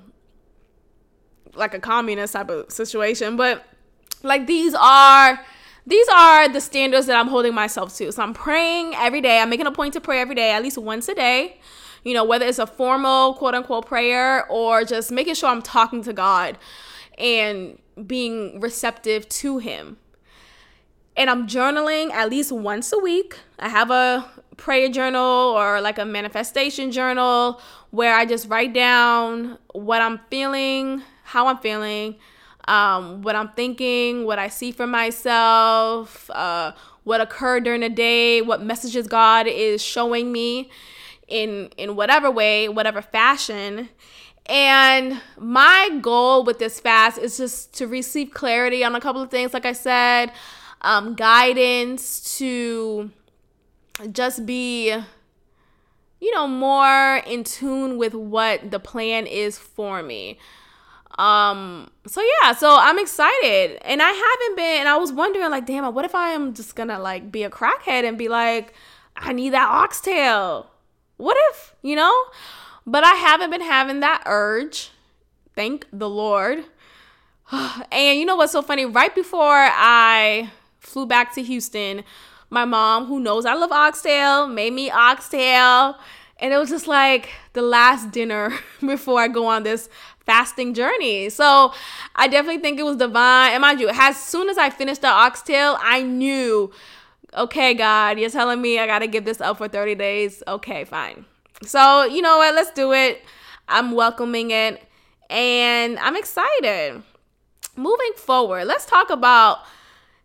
like a communist type of situation, but like these are these are the standards that I'm holding myself to. So I'm praying every day. I'm making a point to pray every day, at least once a day. You know, whether it's a formal quote unquote prayer or just making sure I'm talking to God and being receptive to Him and I'm journaling at least once a week. I have a prayer journal or like a manifestation journal where I just write down what I'm feeling, how I'm feeling, um, what I'm thinking, what I see for myself, uh, what occurred during the day, what messages God is showing me in in whatever way, whatever fashion. And my goal with this fast is just to receive clarity on a couple of things, like I said um, guidance to just be you know more in tune with what the plan is for me. Um so yeah so i'm excited. And i haven't been and i was wondering like damn what if i am just gonna like be a crackhead and be like i need that oxtail? What if you know? But i haven't been having that urge thank the lord. And you know what's so funny? Right before i flew back to Houston. My mom, who knows I love oxtail, made me oxtail. And it was just like the last dinner before I go on this fasting journey. So I definitely think it was divine. And mind you, as soon as I finished the oxtail, I knew, okay, God, you're telling me I got to give this up for 30 days. Okay, fine. So, you know what? Let's do it. I'm welcoming it and I'm excited. Moving forward, let's talk about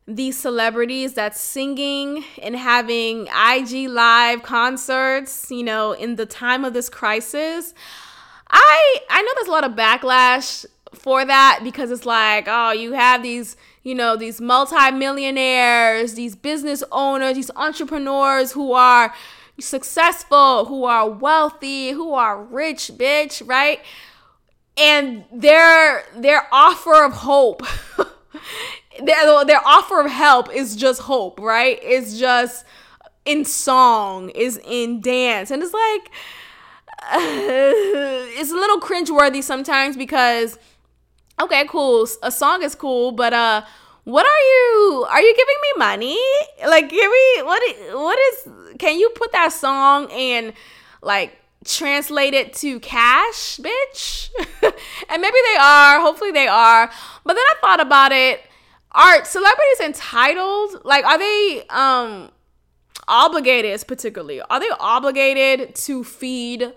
these celebrities that's singing and having IG live concerts, you know, in the time of this crisis. I I know there's a lot of backlash for that because it's like, oh, you have these, you know, these multimillionaires, these business owners, these entrepreneurs who are successful, who are wealthy, who are rich, bitch, right? And their their offer of hope their, their offer of help is just hope, right? It's just in song, is in dance. And it's like, uh, it's a little cringeworthy sometimes because, okay, cool, a song is cool, but, uh, what are you are you giving me money like give me what what is can you put that song and like translate it to cash, bitch. and maybe they are, hopefully they are. But then I thought about it. Are celebrities entitled? Like, are they um obligated particularly? Are they obligated to feed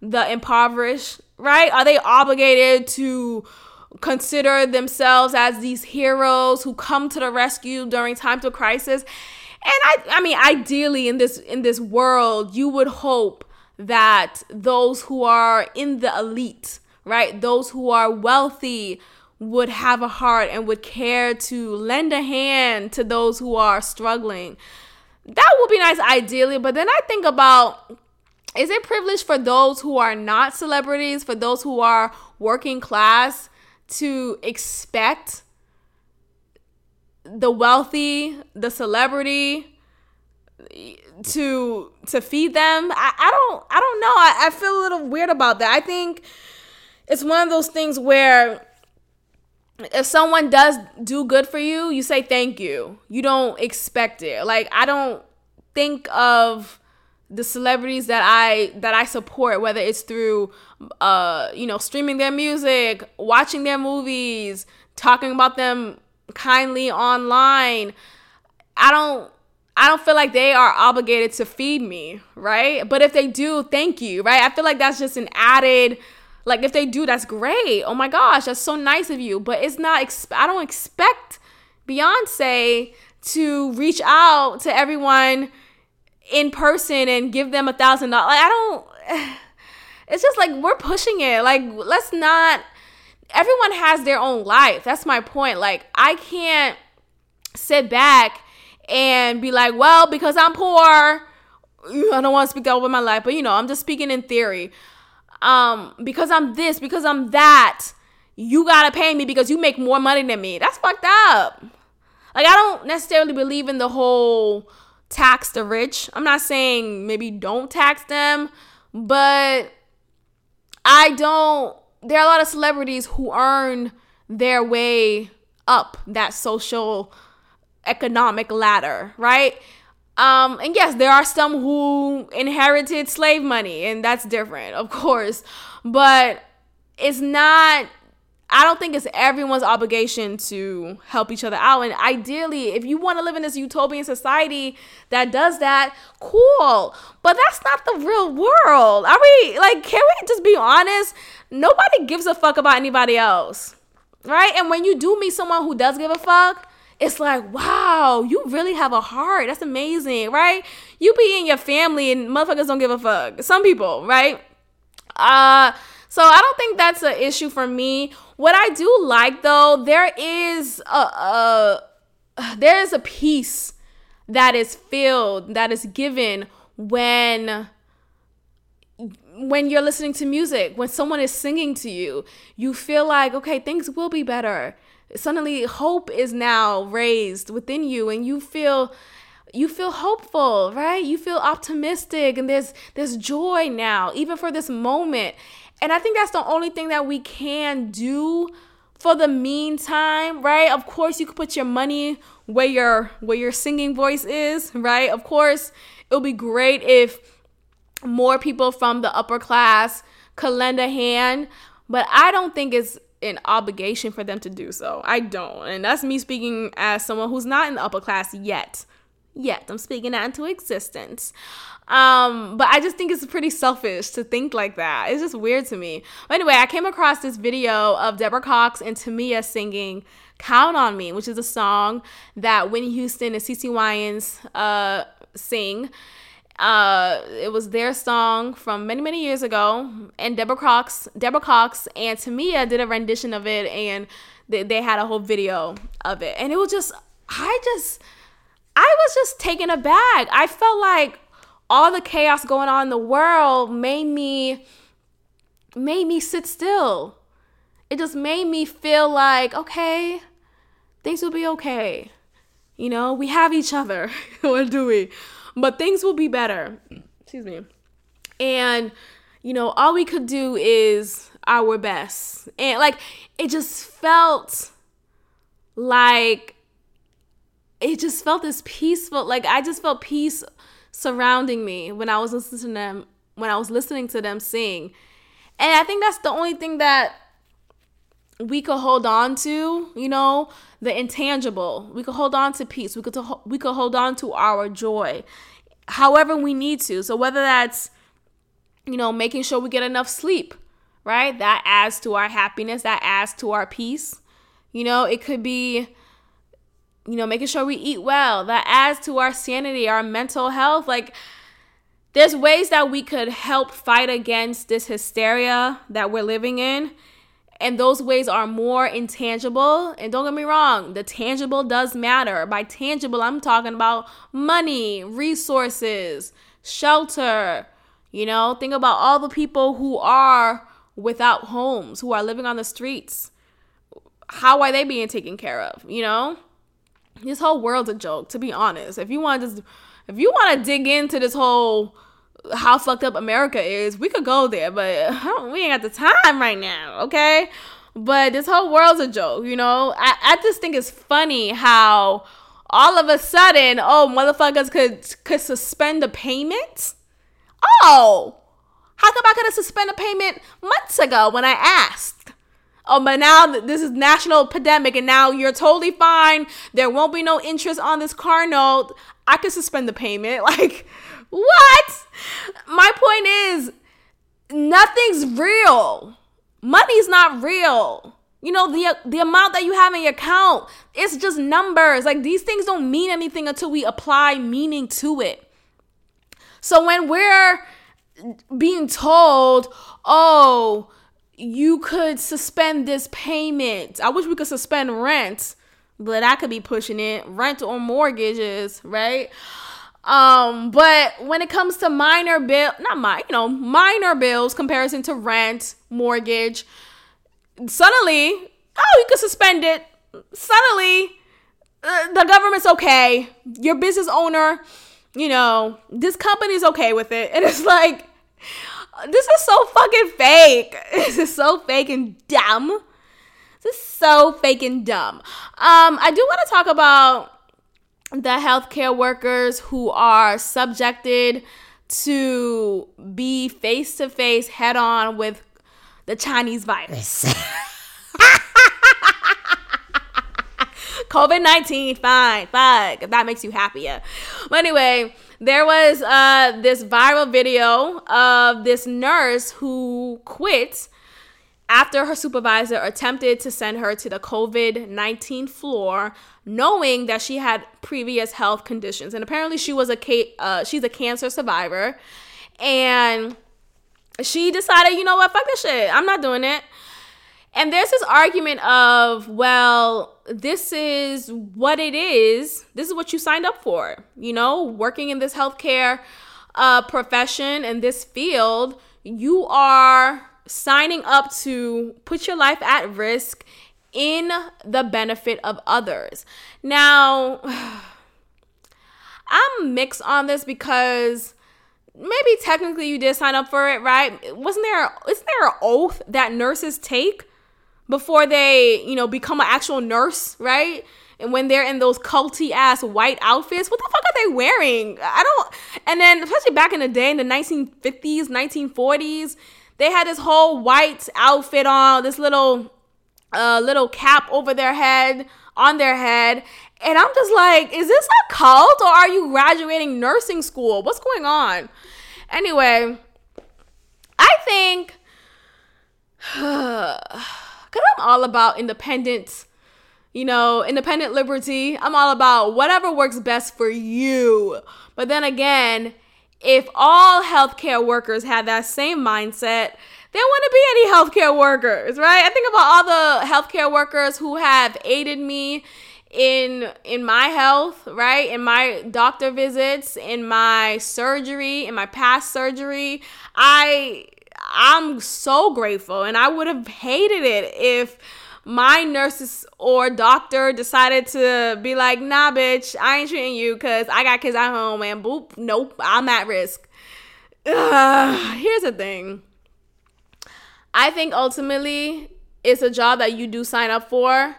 the impoverished, right? Are they obligated to consider themselves as these heroes who come to the rescue during times of crisis? And I I mean ideally in this in this world, you would hope that those who are in the elite, right? Those who are wealthy would have a heart and would care to lend a hand to those who are struggling. That would be nice ideally, but then I think about is it privilege for those who are not celebrities, for those who are working class to expect the wealthy, the celebrity to to feed them? I, I don't I don't know. I, I feel a little weird about that. I think it's one of those things where if someone does do good for you, you say thank you. You don't expect it. Like I don't think of the celebrities that I that I support, whether it's through uh, you know, streaming their music, watching their movies, talking about them kindly online. I don't I don't feel like they are obligated to feed me, right? But if they do, thank you, right? I feel like that's just an added like if they do, that's great. Oh my gosh, that's so nice of you. But it's not. I don't expect Beyonce to reach out to everyone in person and give them a thousand dollars. Like I don't. It's just like we're pushing it. Like let's not. Everyone has their own life. That's my point. Like I can't sit back and be like, well, because I'm poor, I don't want to speak over my life, but you know, I'm just speaking in theory um, because I'm this, because I'm that, you gotta pay me because you make more money than me. That's fucked up. Like I don't necessarily believe in the whole tax the rich. I'm not saying maybe don't tax them, but I don't there are a lot of celebrities who earn their way up that social economic ladder, right? Um, and yes, there are some who inherited slave money, and that's different, of course. But it's not, I don't think it's everyone's obligation to help each other out. And ideally, if you want to live in this utopian society that does that, cool. But that's not the real world. Are we, like, can we just be honest? Nobody gives a fuck about anybody else, right? And when you do meet someone who does give a fuck, it's like, wow, you really have a heart. That's amazing, right? You be in your family and motherfuckers don't give a fuck. Some people, right? Uh, so I don't think that's an issue for me. What I do like though, there is a, a there is a peace that is filled, that is given when when you're listening to music, when someone is singing to you, you feel like, okay, things will be better suddenly hope is now raised within you and you feel you feel hopeful right? You feel optimistic and there's there's joy now even for this moment. And i think that's the only thing that we can do for the meantime right? Of course you could put your money where your where your singing voice is right? Of course it would be great if more people from the upper class could lend a hand but i don't think it's an obligation for them to do so. I don't. And that's me speaking as someone who's not in the upper class yet. Yet. I'm speaking that into existence. Um, but I just think it's pretty selfish to think like that. It's just weird to me. But anyway, I came across this video of Deborah Cox and Tamia singing Count on Me, which is a song that Whitney Houston and CeCe Winans uh, sing. Uh, it was their song from many many years ago, and Deborah Cox, Deborah Cox, and Tamia did a rendition of it, and they, they had a whole video of it, and it was just, I just, I was just taken aback. I felt like all the chaos going on in the world made me, made me sit still. It just made me feel like, okay, things will be okay. You know, we have each other. what do we? But things will be better. Excuse me. And you know, all we could do is our best. And like it just felt like it just felt this peaceful like I just felt peace surrounding me when I was listening to them when I was listening to them sing. And I think that's the only thing that we could hold on to, you know, the intangible. We could hold on to peace. We could we could hold on to our joy however we need to. So whether that's you know, making sure we get enough sleep, right? That adds to our happiness, that adds to our peace. You know, it could be you know, making sure we eat well. That adds to our sanity, our mental health. Like there's ways that we could help fight against this hysteria that we're living in. And those ways are more intangible. And don't get me wrong, the tangible does matter. By tangible, I'm talking about money, resources, shelter. You know, think about all the people who are without homes, who are living on the streets. How are they being taken care of? You know, this whole world's a joke, to be honest. If you want to, just, if you want to dig into this whole how fucked up America is, we could go there, but we ain't got the time right now, okay? But this whole world's a joke, you know? I, I just think it's funny how all of a sudden, oh, motherfuckers could could suspend the payment. Oh, how come I could have suspended payment months ago when I asked? Oh, but now this is national pandemic and now you're totally fine. There won't be no interest on this car note. I could suspend the payment. Like, what? My point is, nothing's real. Money's not real. You know, the the amount that you have in your account, it's just numbers. Like these things don't mean anything until we apply meaning to it. So when we're being told, "Oh, you could suspend this payment." I wish we could suspend rent, but I could be pushing it. Rent or mortgages, right? Um, but when it comes to minor bill, not my, you know, minor bills comparison to rent, mortgage, suddenly, oh, you can suspend it. Suddenly, uh, the government's okay. Your business owner, you know, this company's okay with it. And it's like, this is so fucking fake. This is so fake and dumb. This is so fake and dumb. Um, I do want to talk about the healthcare workers who are subjected to be face to face, head on with the Chinese virus. COVID 19, fine, fuck, if that makes you happier. But anyway, there was uh, this viral video of this nurse who quit after her supervisor attempted to send her to the COVID 19 floor, knowing that she had previous health conditions. And apparently, she was a uh, she's a cancer survivor. And she decided, you know what, fuck this shit. I'm not doing it. And there's this argument of, well, this is what it is. This is what you signed up for. You know, working in this healthcare uh, profession in this field, you are signing up to put your life at risk in the benefit of others. Now, I'm mixed on this because maybe technically you did sign up for it, right? Wasn't there isn't there an oath that nurses take before they, you know, become an actual nurse, right? And when they're in those culty ass white outfits, what the fuck are they wearing? I don't and then especially back in the day in the 1950s, 1940s, they had this whole white outfit on, this little uh little cap over their head, on their head. And I'm just like, is this a cult or are you graduating nursing school? What's going on? Anyway, I think cuz I'm all about independence you know, independent liberty. I'm all about whatever works best for you. But then again, if all healthcare workers had that same mindset, there wouldn't be any healthcare workers, right? I think about all the healthcare workers who have aided me in in my health, right? In my doctor visits, in my surgery, in my past surgery. I I'm so grateful and I would have hated it if my nurses or doctor decided to be like, nah, bitch, I ain't treating you because I got kids at home and boop, nope, I'm at risk. Here's the thing I think ultimately it's a job that you do sign up for.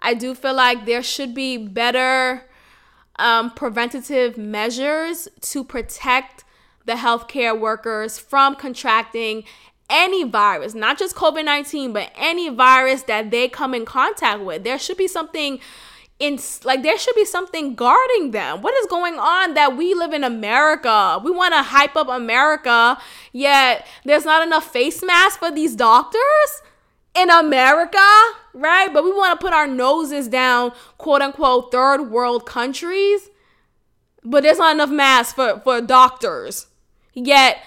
I do feel like there should be better um, preventative measures to protect the healthcare workers from contracting any virus, not just COVID 19, but any virus that they come in contact with. There should be something in like there should be something guarding them. What is going on that we live in America? We want to hype up America, yet there's not enough face masks for these doctors in America, right? But we want to put our noses down, quote unquote, third world countries. But there's not enough masks for, for doctors. Yet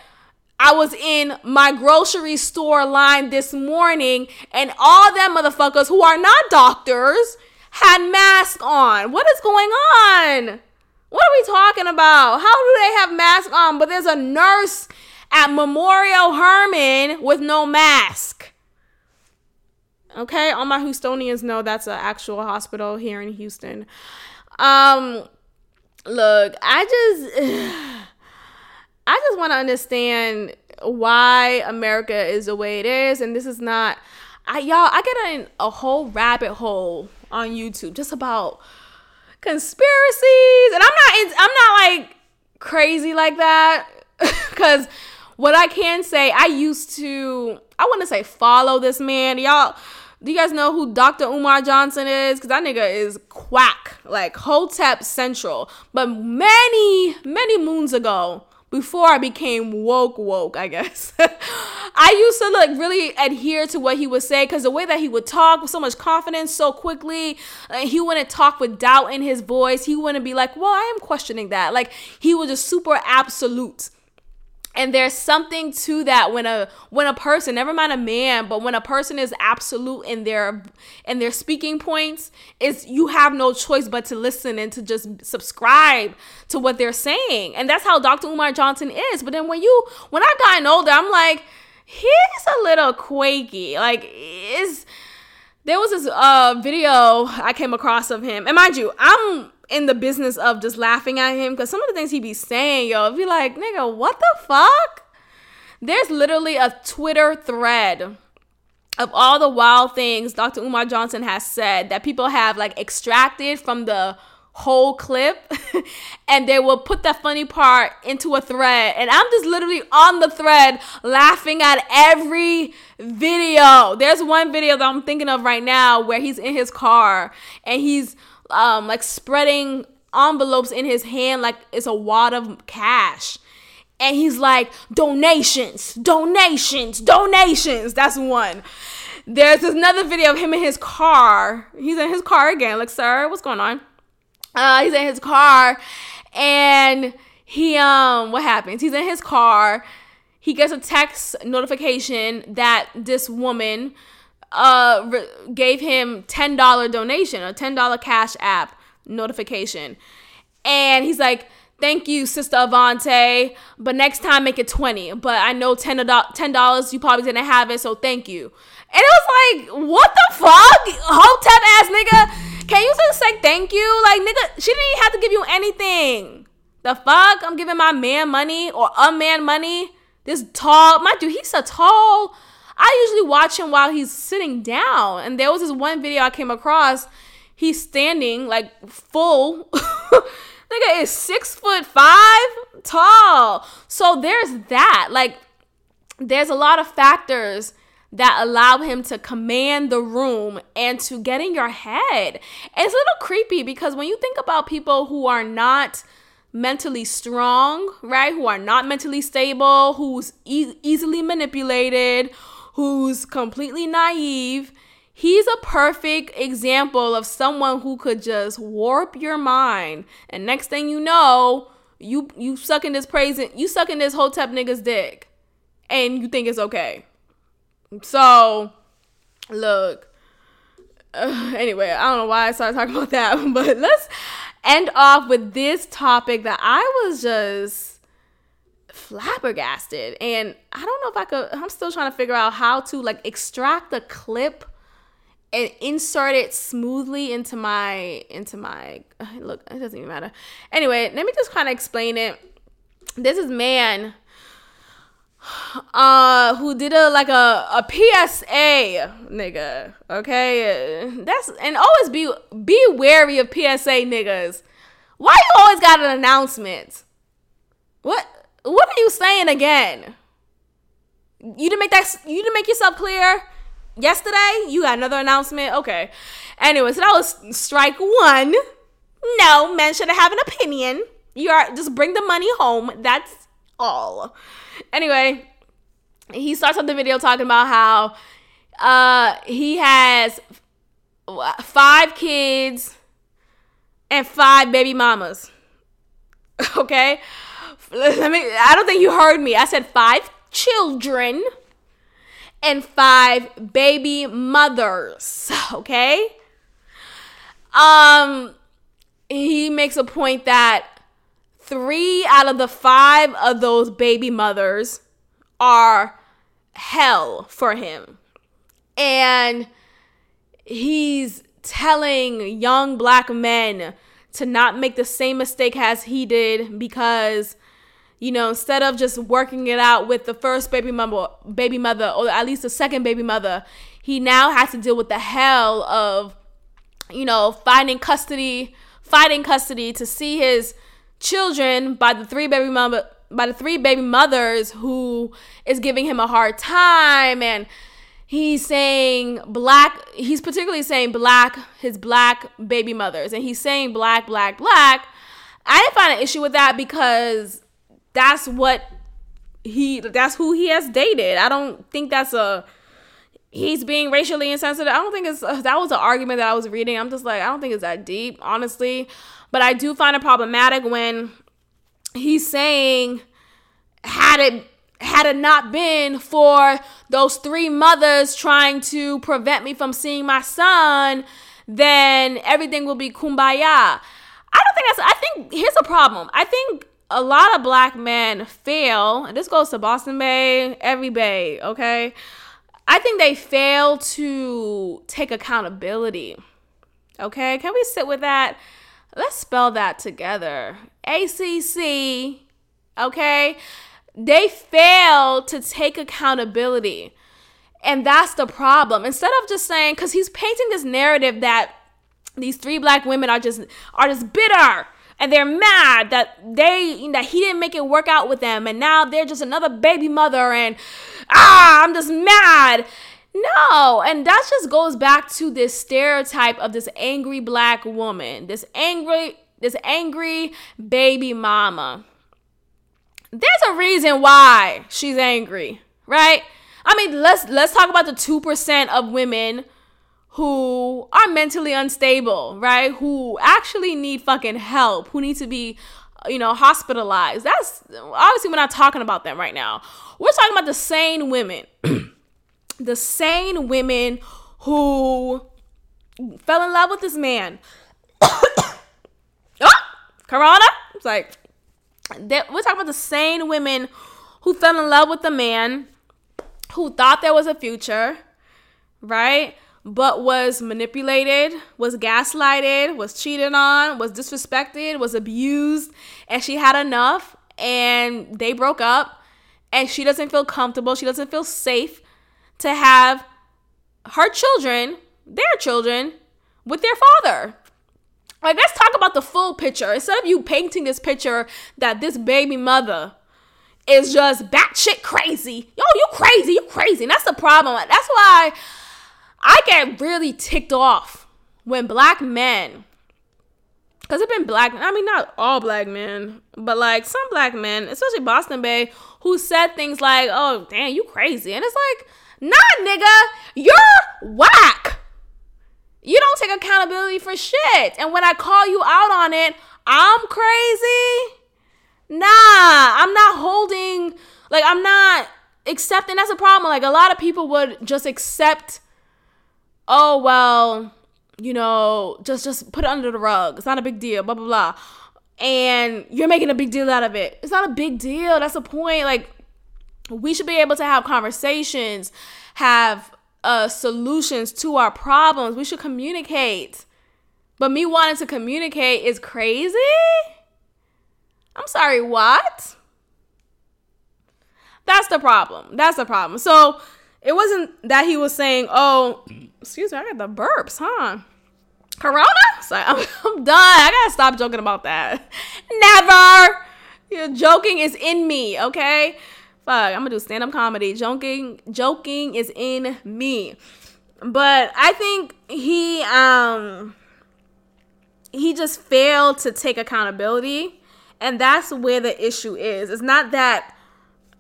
I was in my grocery store line this morning, and all them motherfuckers who are not doctors had masks on. What is going on? What are we talking about? How do they have masks on? But there's a nurse at Memorial Hermann with no mask. Okay, all my Houstonians know that's an actual hospital here in Houston. Um, look, I just. I just want to understand why America is the way it is, and this is not. I y'all, I get in a whole rabbit hole on YouTube just about conspiracies, and I'm not. I'm not like crazy like that, because what I can say, I used to. I want to say follow this man, y'all. Do you guys know who Dr. Umar Johnson is? Because that nigga is quack, like Hotep Central. But many, many moons ago, before I became woke woke, I guess. I used to like really adhere to what he would say because the way that he would talk with so much confidence so quickly, he wouldn't talk with doubt in his voice. He wouldn't be like, "Well, I am questioning that." Like he was just super absolute and there's something to that when a when a person never mind a man but when a person is absolute in their in their speaking points is you have no choice but to listen and to just subscribe to what they're saying. And that's how dr umar johnson is. But then when you when i've gotten older i'm like he's a little quaky like is there was this uh video i came across of him. And mind you i'm in the business of just laughing at him because some of the things he be saying, yo, be like, nigga, what the fuck? There's literally a Twitter thread of all the wild things Dr. Umar Johnson has said that people have like extracted from the whole clip and they will put that funny part into a thread and I'm just literally on the thread laughing at every video. There's one video that I'm thinking of right now where he's in his car and he's um, like spreading envelopes in his hand like it's a wad of cash. And he's like, donations, donations, donations. That's one. There's another video of him in his car. He's in his car again. Like, sir, what's going on? Uh, he's in his car and he um what happens? He's in his car. He gets a text notification that this woman uh re- gave him $10 donation, a $10 cash app notification. And he's like, "Thank you, Sister Avante, but next time make it 20. But I know $10 $10 you probably didn't have it, so thank you." And it was like, "What the fuck? Hotep ass nigga, can you just say thank you? Like nigga, she didn't even have to give you anything. The fuck? I'm giving my man money or a man money. This tall, mind you, he's a tall I usually watch him while he's sitting down. And there was this one video I came across. He's standing like full. Nigga is six foot five tall. So there's that. Like, there's a lot of factors that allow him to command the room and to get in your head. It's a little creepy because when you think about people who are not mentally strong, right? Who are not mentally stable, who's e- easily manipulated, who's completely naive. He's a perfect example of someone who could just warp your mind. And next thing you know, you you sucking this praising, you sucking this hotep nigga's dick. And you think it's okay. So, look. Uh, anyway, I don't know why I started talking about that, but let's end off with this topic that I was just flabbergasted. And I don't know if I could, I'm still trying to figure out how to like extract the clip and insert it smoothly into my, into my, look, it doesn't even matter. Anyway, let me just kind of explain it. This is man uh who did a like a a PSA nigga okay that's and always be be wary of PSA niggas why you always got an announcement what what are you saying again? You didn't make that. You didn't make yourself clear yesterday. You got another announcement. Okay. Anyway, so that was strike one. No, men should have an opinion. You are just bring the money home. That's all. Anyway, he starts off the video talking about how uh, he has five kids and five baby mamas. Okay? Let me I don't think you heard me. I said five children and five baby mothers, okay? Um he makes a point that 3 out of the 5 of those baby mothers are hell for him. And he's telling young black men to not make the same mistake as he did because you know instead of just working it out with the first baby mother baby mother or at least the second baby mother he now has to deal with the hell of you know finding custody fighting custody to see his children by the three baby mother by the three baby mothers who is giving him a hard time. And he's saying black he's particularly saying black his black baby mothers. And he's saying black black black. I didn't find an issue with that because that's what he that's who he has dated i don't think that's a he's being racially insensitive i don't think it's that was an argument that i was reading i'm just like i don't think it's that deep honestly but i do find it problematic when he's saying had it had it not been for those three mothers trying to prevent me from seeing my son, then everything will be kumbaya. I don't think that's, I think here's a problem. I think a lot of black men fail, and this goes to Boston Bay, every bay, okay? I think they fail to take accountability. Okay, can we sit with that? Let's spell that together. ACC, okay? they fail to take accountability. And that's the problem. Instead of just saying, because he's painting this narrative that these three black women are just are just bitter and they're mad that they that he didn't make it work out with them. And now they're just another baby mother and ah i'm just mad. No. And that just goes back to this stereotype of this angry black woman this angry this angry baby mama. There's a reason why she's angry, right? I mean, let's let's talk about the 2% of women who are mentally unstable, right? Who actually need fucking help, who need to be you know, hospitalized. That's obviously we're not talking about them right now. We're talking about the sane women. the sane women who fell in love with this man. oh, Corona? It's like we're talking about the sane women who fell in love with the man who thought there was a future, right? But was manipulated, was gaslighted, was cheated on, was disrespected, was abused, and she had enough and they broke up and she doesn't feel comfortable, she doesn't feel safe to have her children, their children, with their father. Like, let's talk about the full picture. Instead of you painting this picture that this baby mother is just batshit crazy. Yo, you crazy, you crazy. And that's the problem. That's why I get really ticked off when black men, because it's been black, I mean, not all black men, but like some black men, especially Boston Bay, who said things like, oh, damn, you crazy. And it's like, nah, nigga, you're whack. You don't take accountability for shit. And when I call you out on it, I'm crazy. Nah, I'm not holding, like, I'm not accepting. That's a problem. Like, a lot of people would just accept, oh, well, you know, just just put it under the rug. It's not a big deal, blah, blah, blah. And you're making a big deal out of it. It's not a big deal. That's the point. Like, we should be able to have conversations, have uh, solutions to our problems. We should communicate. But me wanting to communicate is crazy? I'm sorry, what? That's the problem. That's the problem. So it wasn't that he was saying, oh, excuse me, I got the burps, huh? Corona? So I'm, I'm done. I gotta stop joking about that. Never, Yeah, joking is in me, okay? Fuck, I'm gonna do stand up comedy. Joking, joking is in me. But I think he um he just failed to take accountability, and that's where the issue is. It's not that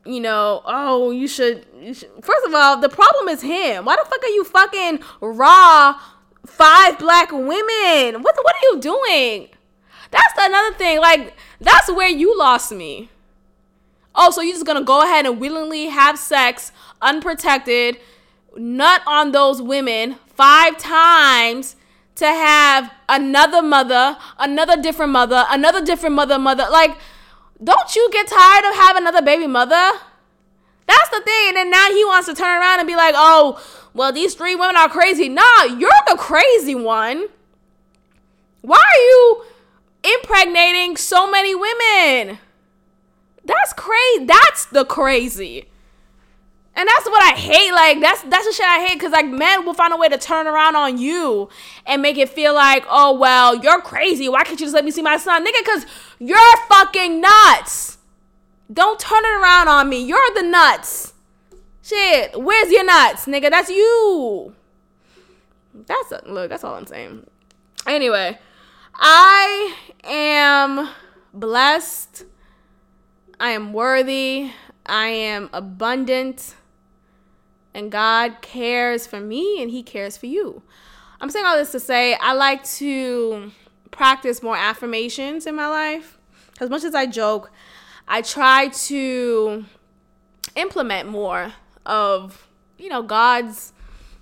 you know, oh, you should, you should. First of all, the problem is him. Why the fuck are you fucking raw five black women? What what are you doing? That's another thing. Like that's where you lost me. Oh, so you're just gonna go ahead and willingly have sex unprotected, nut on those women five times to have another mother, another different mother, another different mother, mother. Like, don't you get tired of having another baby mother? That's the thing. And then now he wants to turn around and be like, oh, well, these three women are crazy. Nah, you're the crazy one. Why are you impregnating so many women? That's crazy. That's the crazy. And that's what I hate. Like that's that's the shit I hate because like men will find a way to turn around on you and make it feel like, oh well, you're crazy. Why can't you just let me see my son, nigga? Because you're fucking nuts. Don't turn it around on me. You're the nuts. Shit, where's your nuts, nigga? That's you. That's a, look. That's all I'm saying. Anyway, I am blessed. I am worthy. I am abundant. And God cares for me and He cares for you. I'm saying all this to say I like to practice more affirmations in my life. As much as I joke, I try to implement more of, you know, God's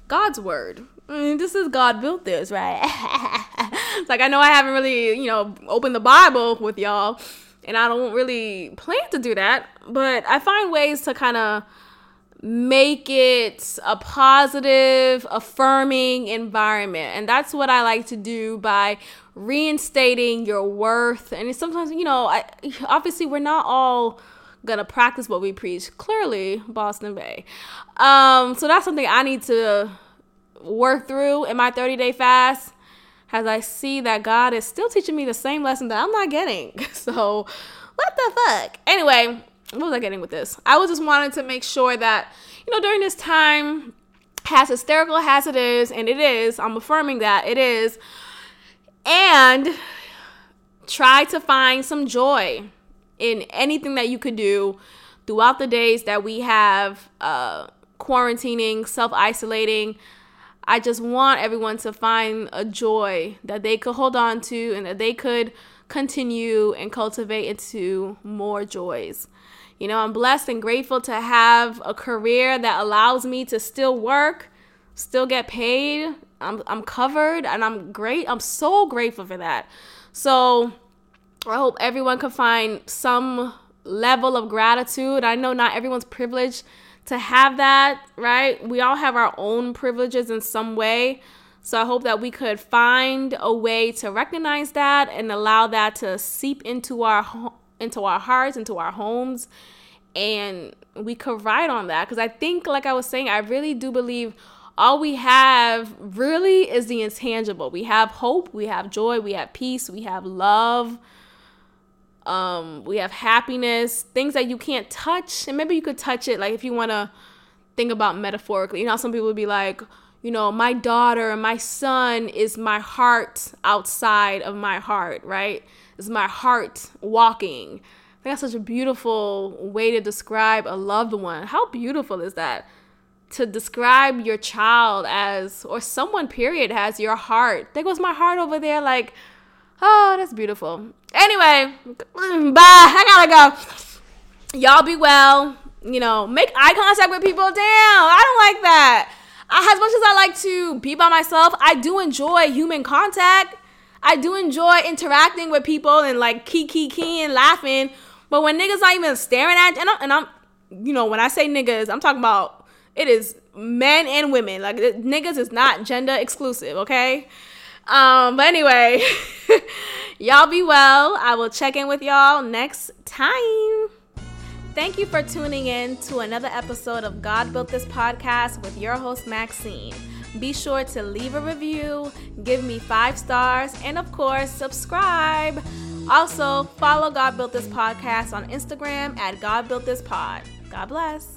God's word. I mean, this is God built this, right? like I know I haven't really, you know, opened the Bible with y'all, and I don't really plan to do that, but I find ways to kind of make it a positive, affirming environment. And that's what I like to do by reinstating your worth. And sometimes, you know, I, obviously we're not all gonna practice what we preach. Clearly, Boston Bay. Um, so that's something I need to work through in my 30 day fast as I see that God is still teaching me the same lesson that I'm not getting. So, what the fuck? Anyway, what was I getting with this? I was just wanting to make sure that, you know, during this time, as hysterical as it is, and it is, I'm affirming that it is, and try to find some joy in anything that you could do throughout the days that we have uh, quarantining, self isolating. I just want everyone to find a joy that they could hold on to and that they could continue and cultivate into more joys. You know, I'm blessed and grateful to have a career that allows me to still work, still get paid. I'm, I'm covered and I'm great. I'm so grateful for that. So I hope everyone can find some level of gratitude. I know not everyone's privileged to have that, right? We all have our own privileges in some way. So I hope that we could find a way to recognize that and allow that to seep into our into our hearts, into our homes, and we could ride on that. Because I think, like I was saying, I really do believe all we have really is the intangible. We have hope, we have joy, we have peace, we have love. Um, we have happiness, things that you can't touch, and maybe you could touch it. Like if you want to think about metaphorically, you know, some people would be like, you know, my daughter, my son is my heart outside of my heart, right? Is my heart walking. I That's such a beautiful way to describe a loved one. How beautiful is that? To describe your child as, or someone, period, has your heart. There goes my heart over there. Like, oh, that's beautiful. Anyway, bye. I gotta go. Y'all be well. You know, make eye contact with people. Damn, I don't like that. as much as I like to be by myself, I do enjoy human contact. I do enjoy interacting with people and like key key key and laughing but when niggas not even staring at and I'm, and I'm you know when I say niggas, I'm talking about it is men and women. Like niggas is not gender exclusive, okay? Um, but anyway, y'all be well. I will check in with y'all next time. Thank you for tuning in to another episode of God Built This podcast with your host, Maxine. Be sure to leave a review, give me five stars, and of course, subscribe. Also, follow God Built This Podcast on Instagram at God Built This Pod. God bless.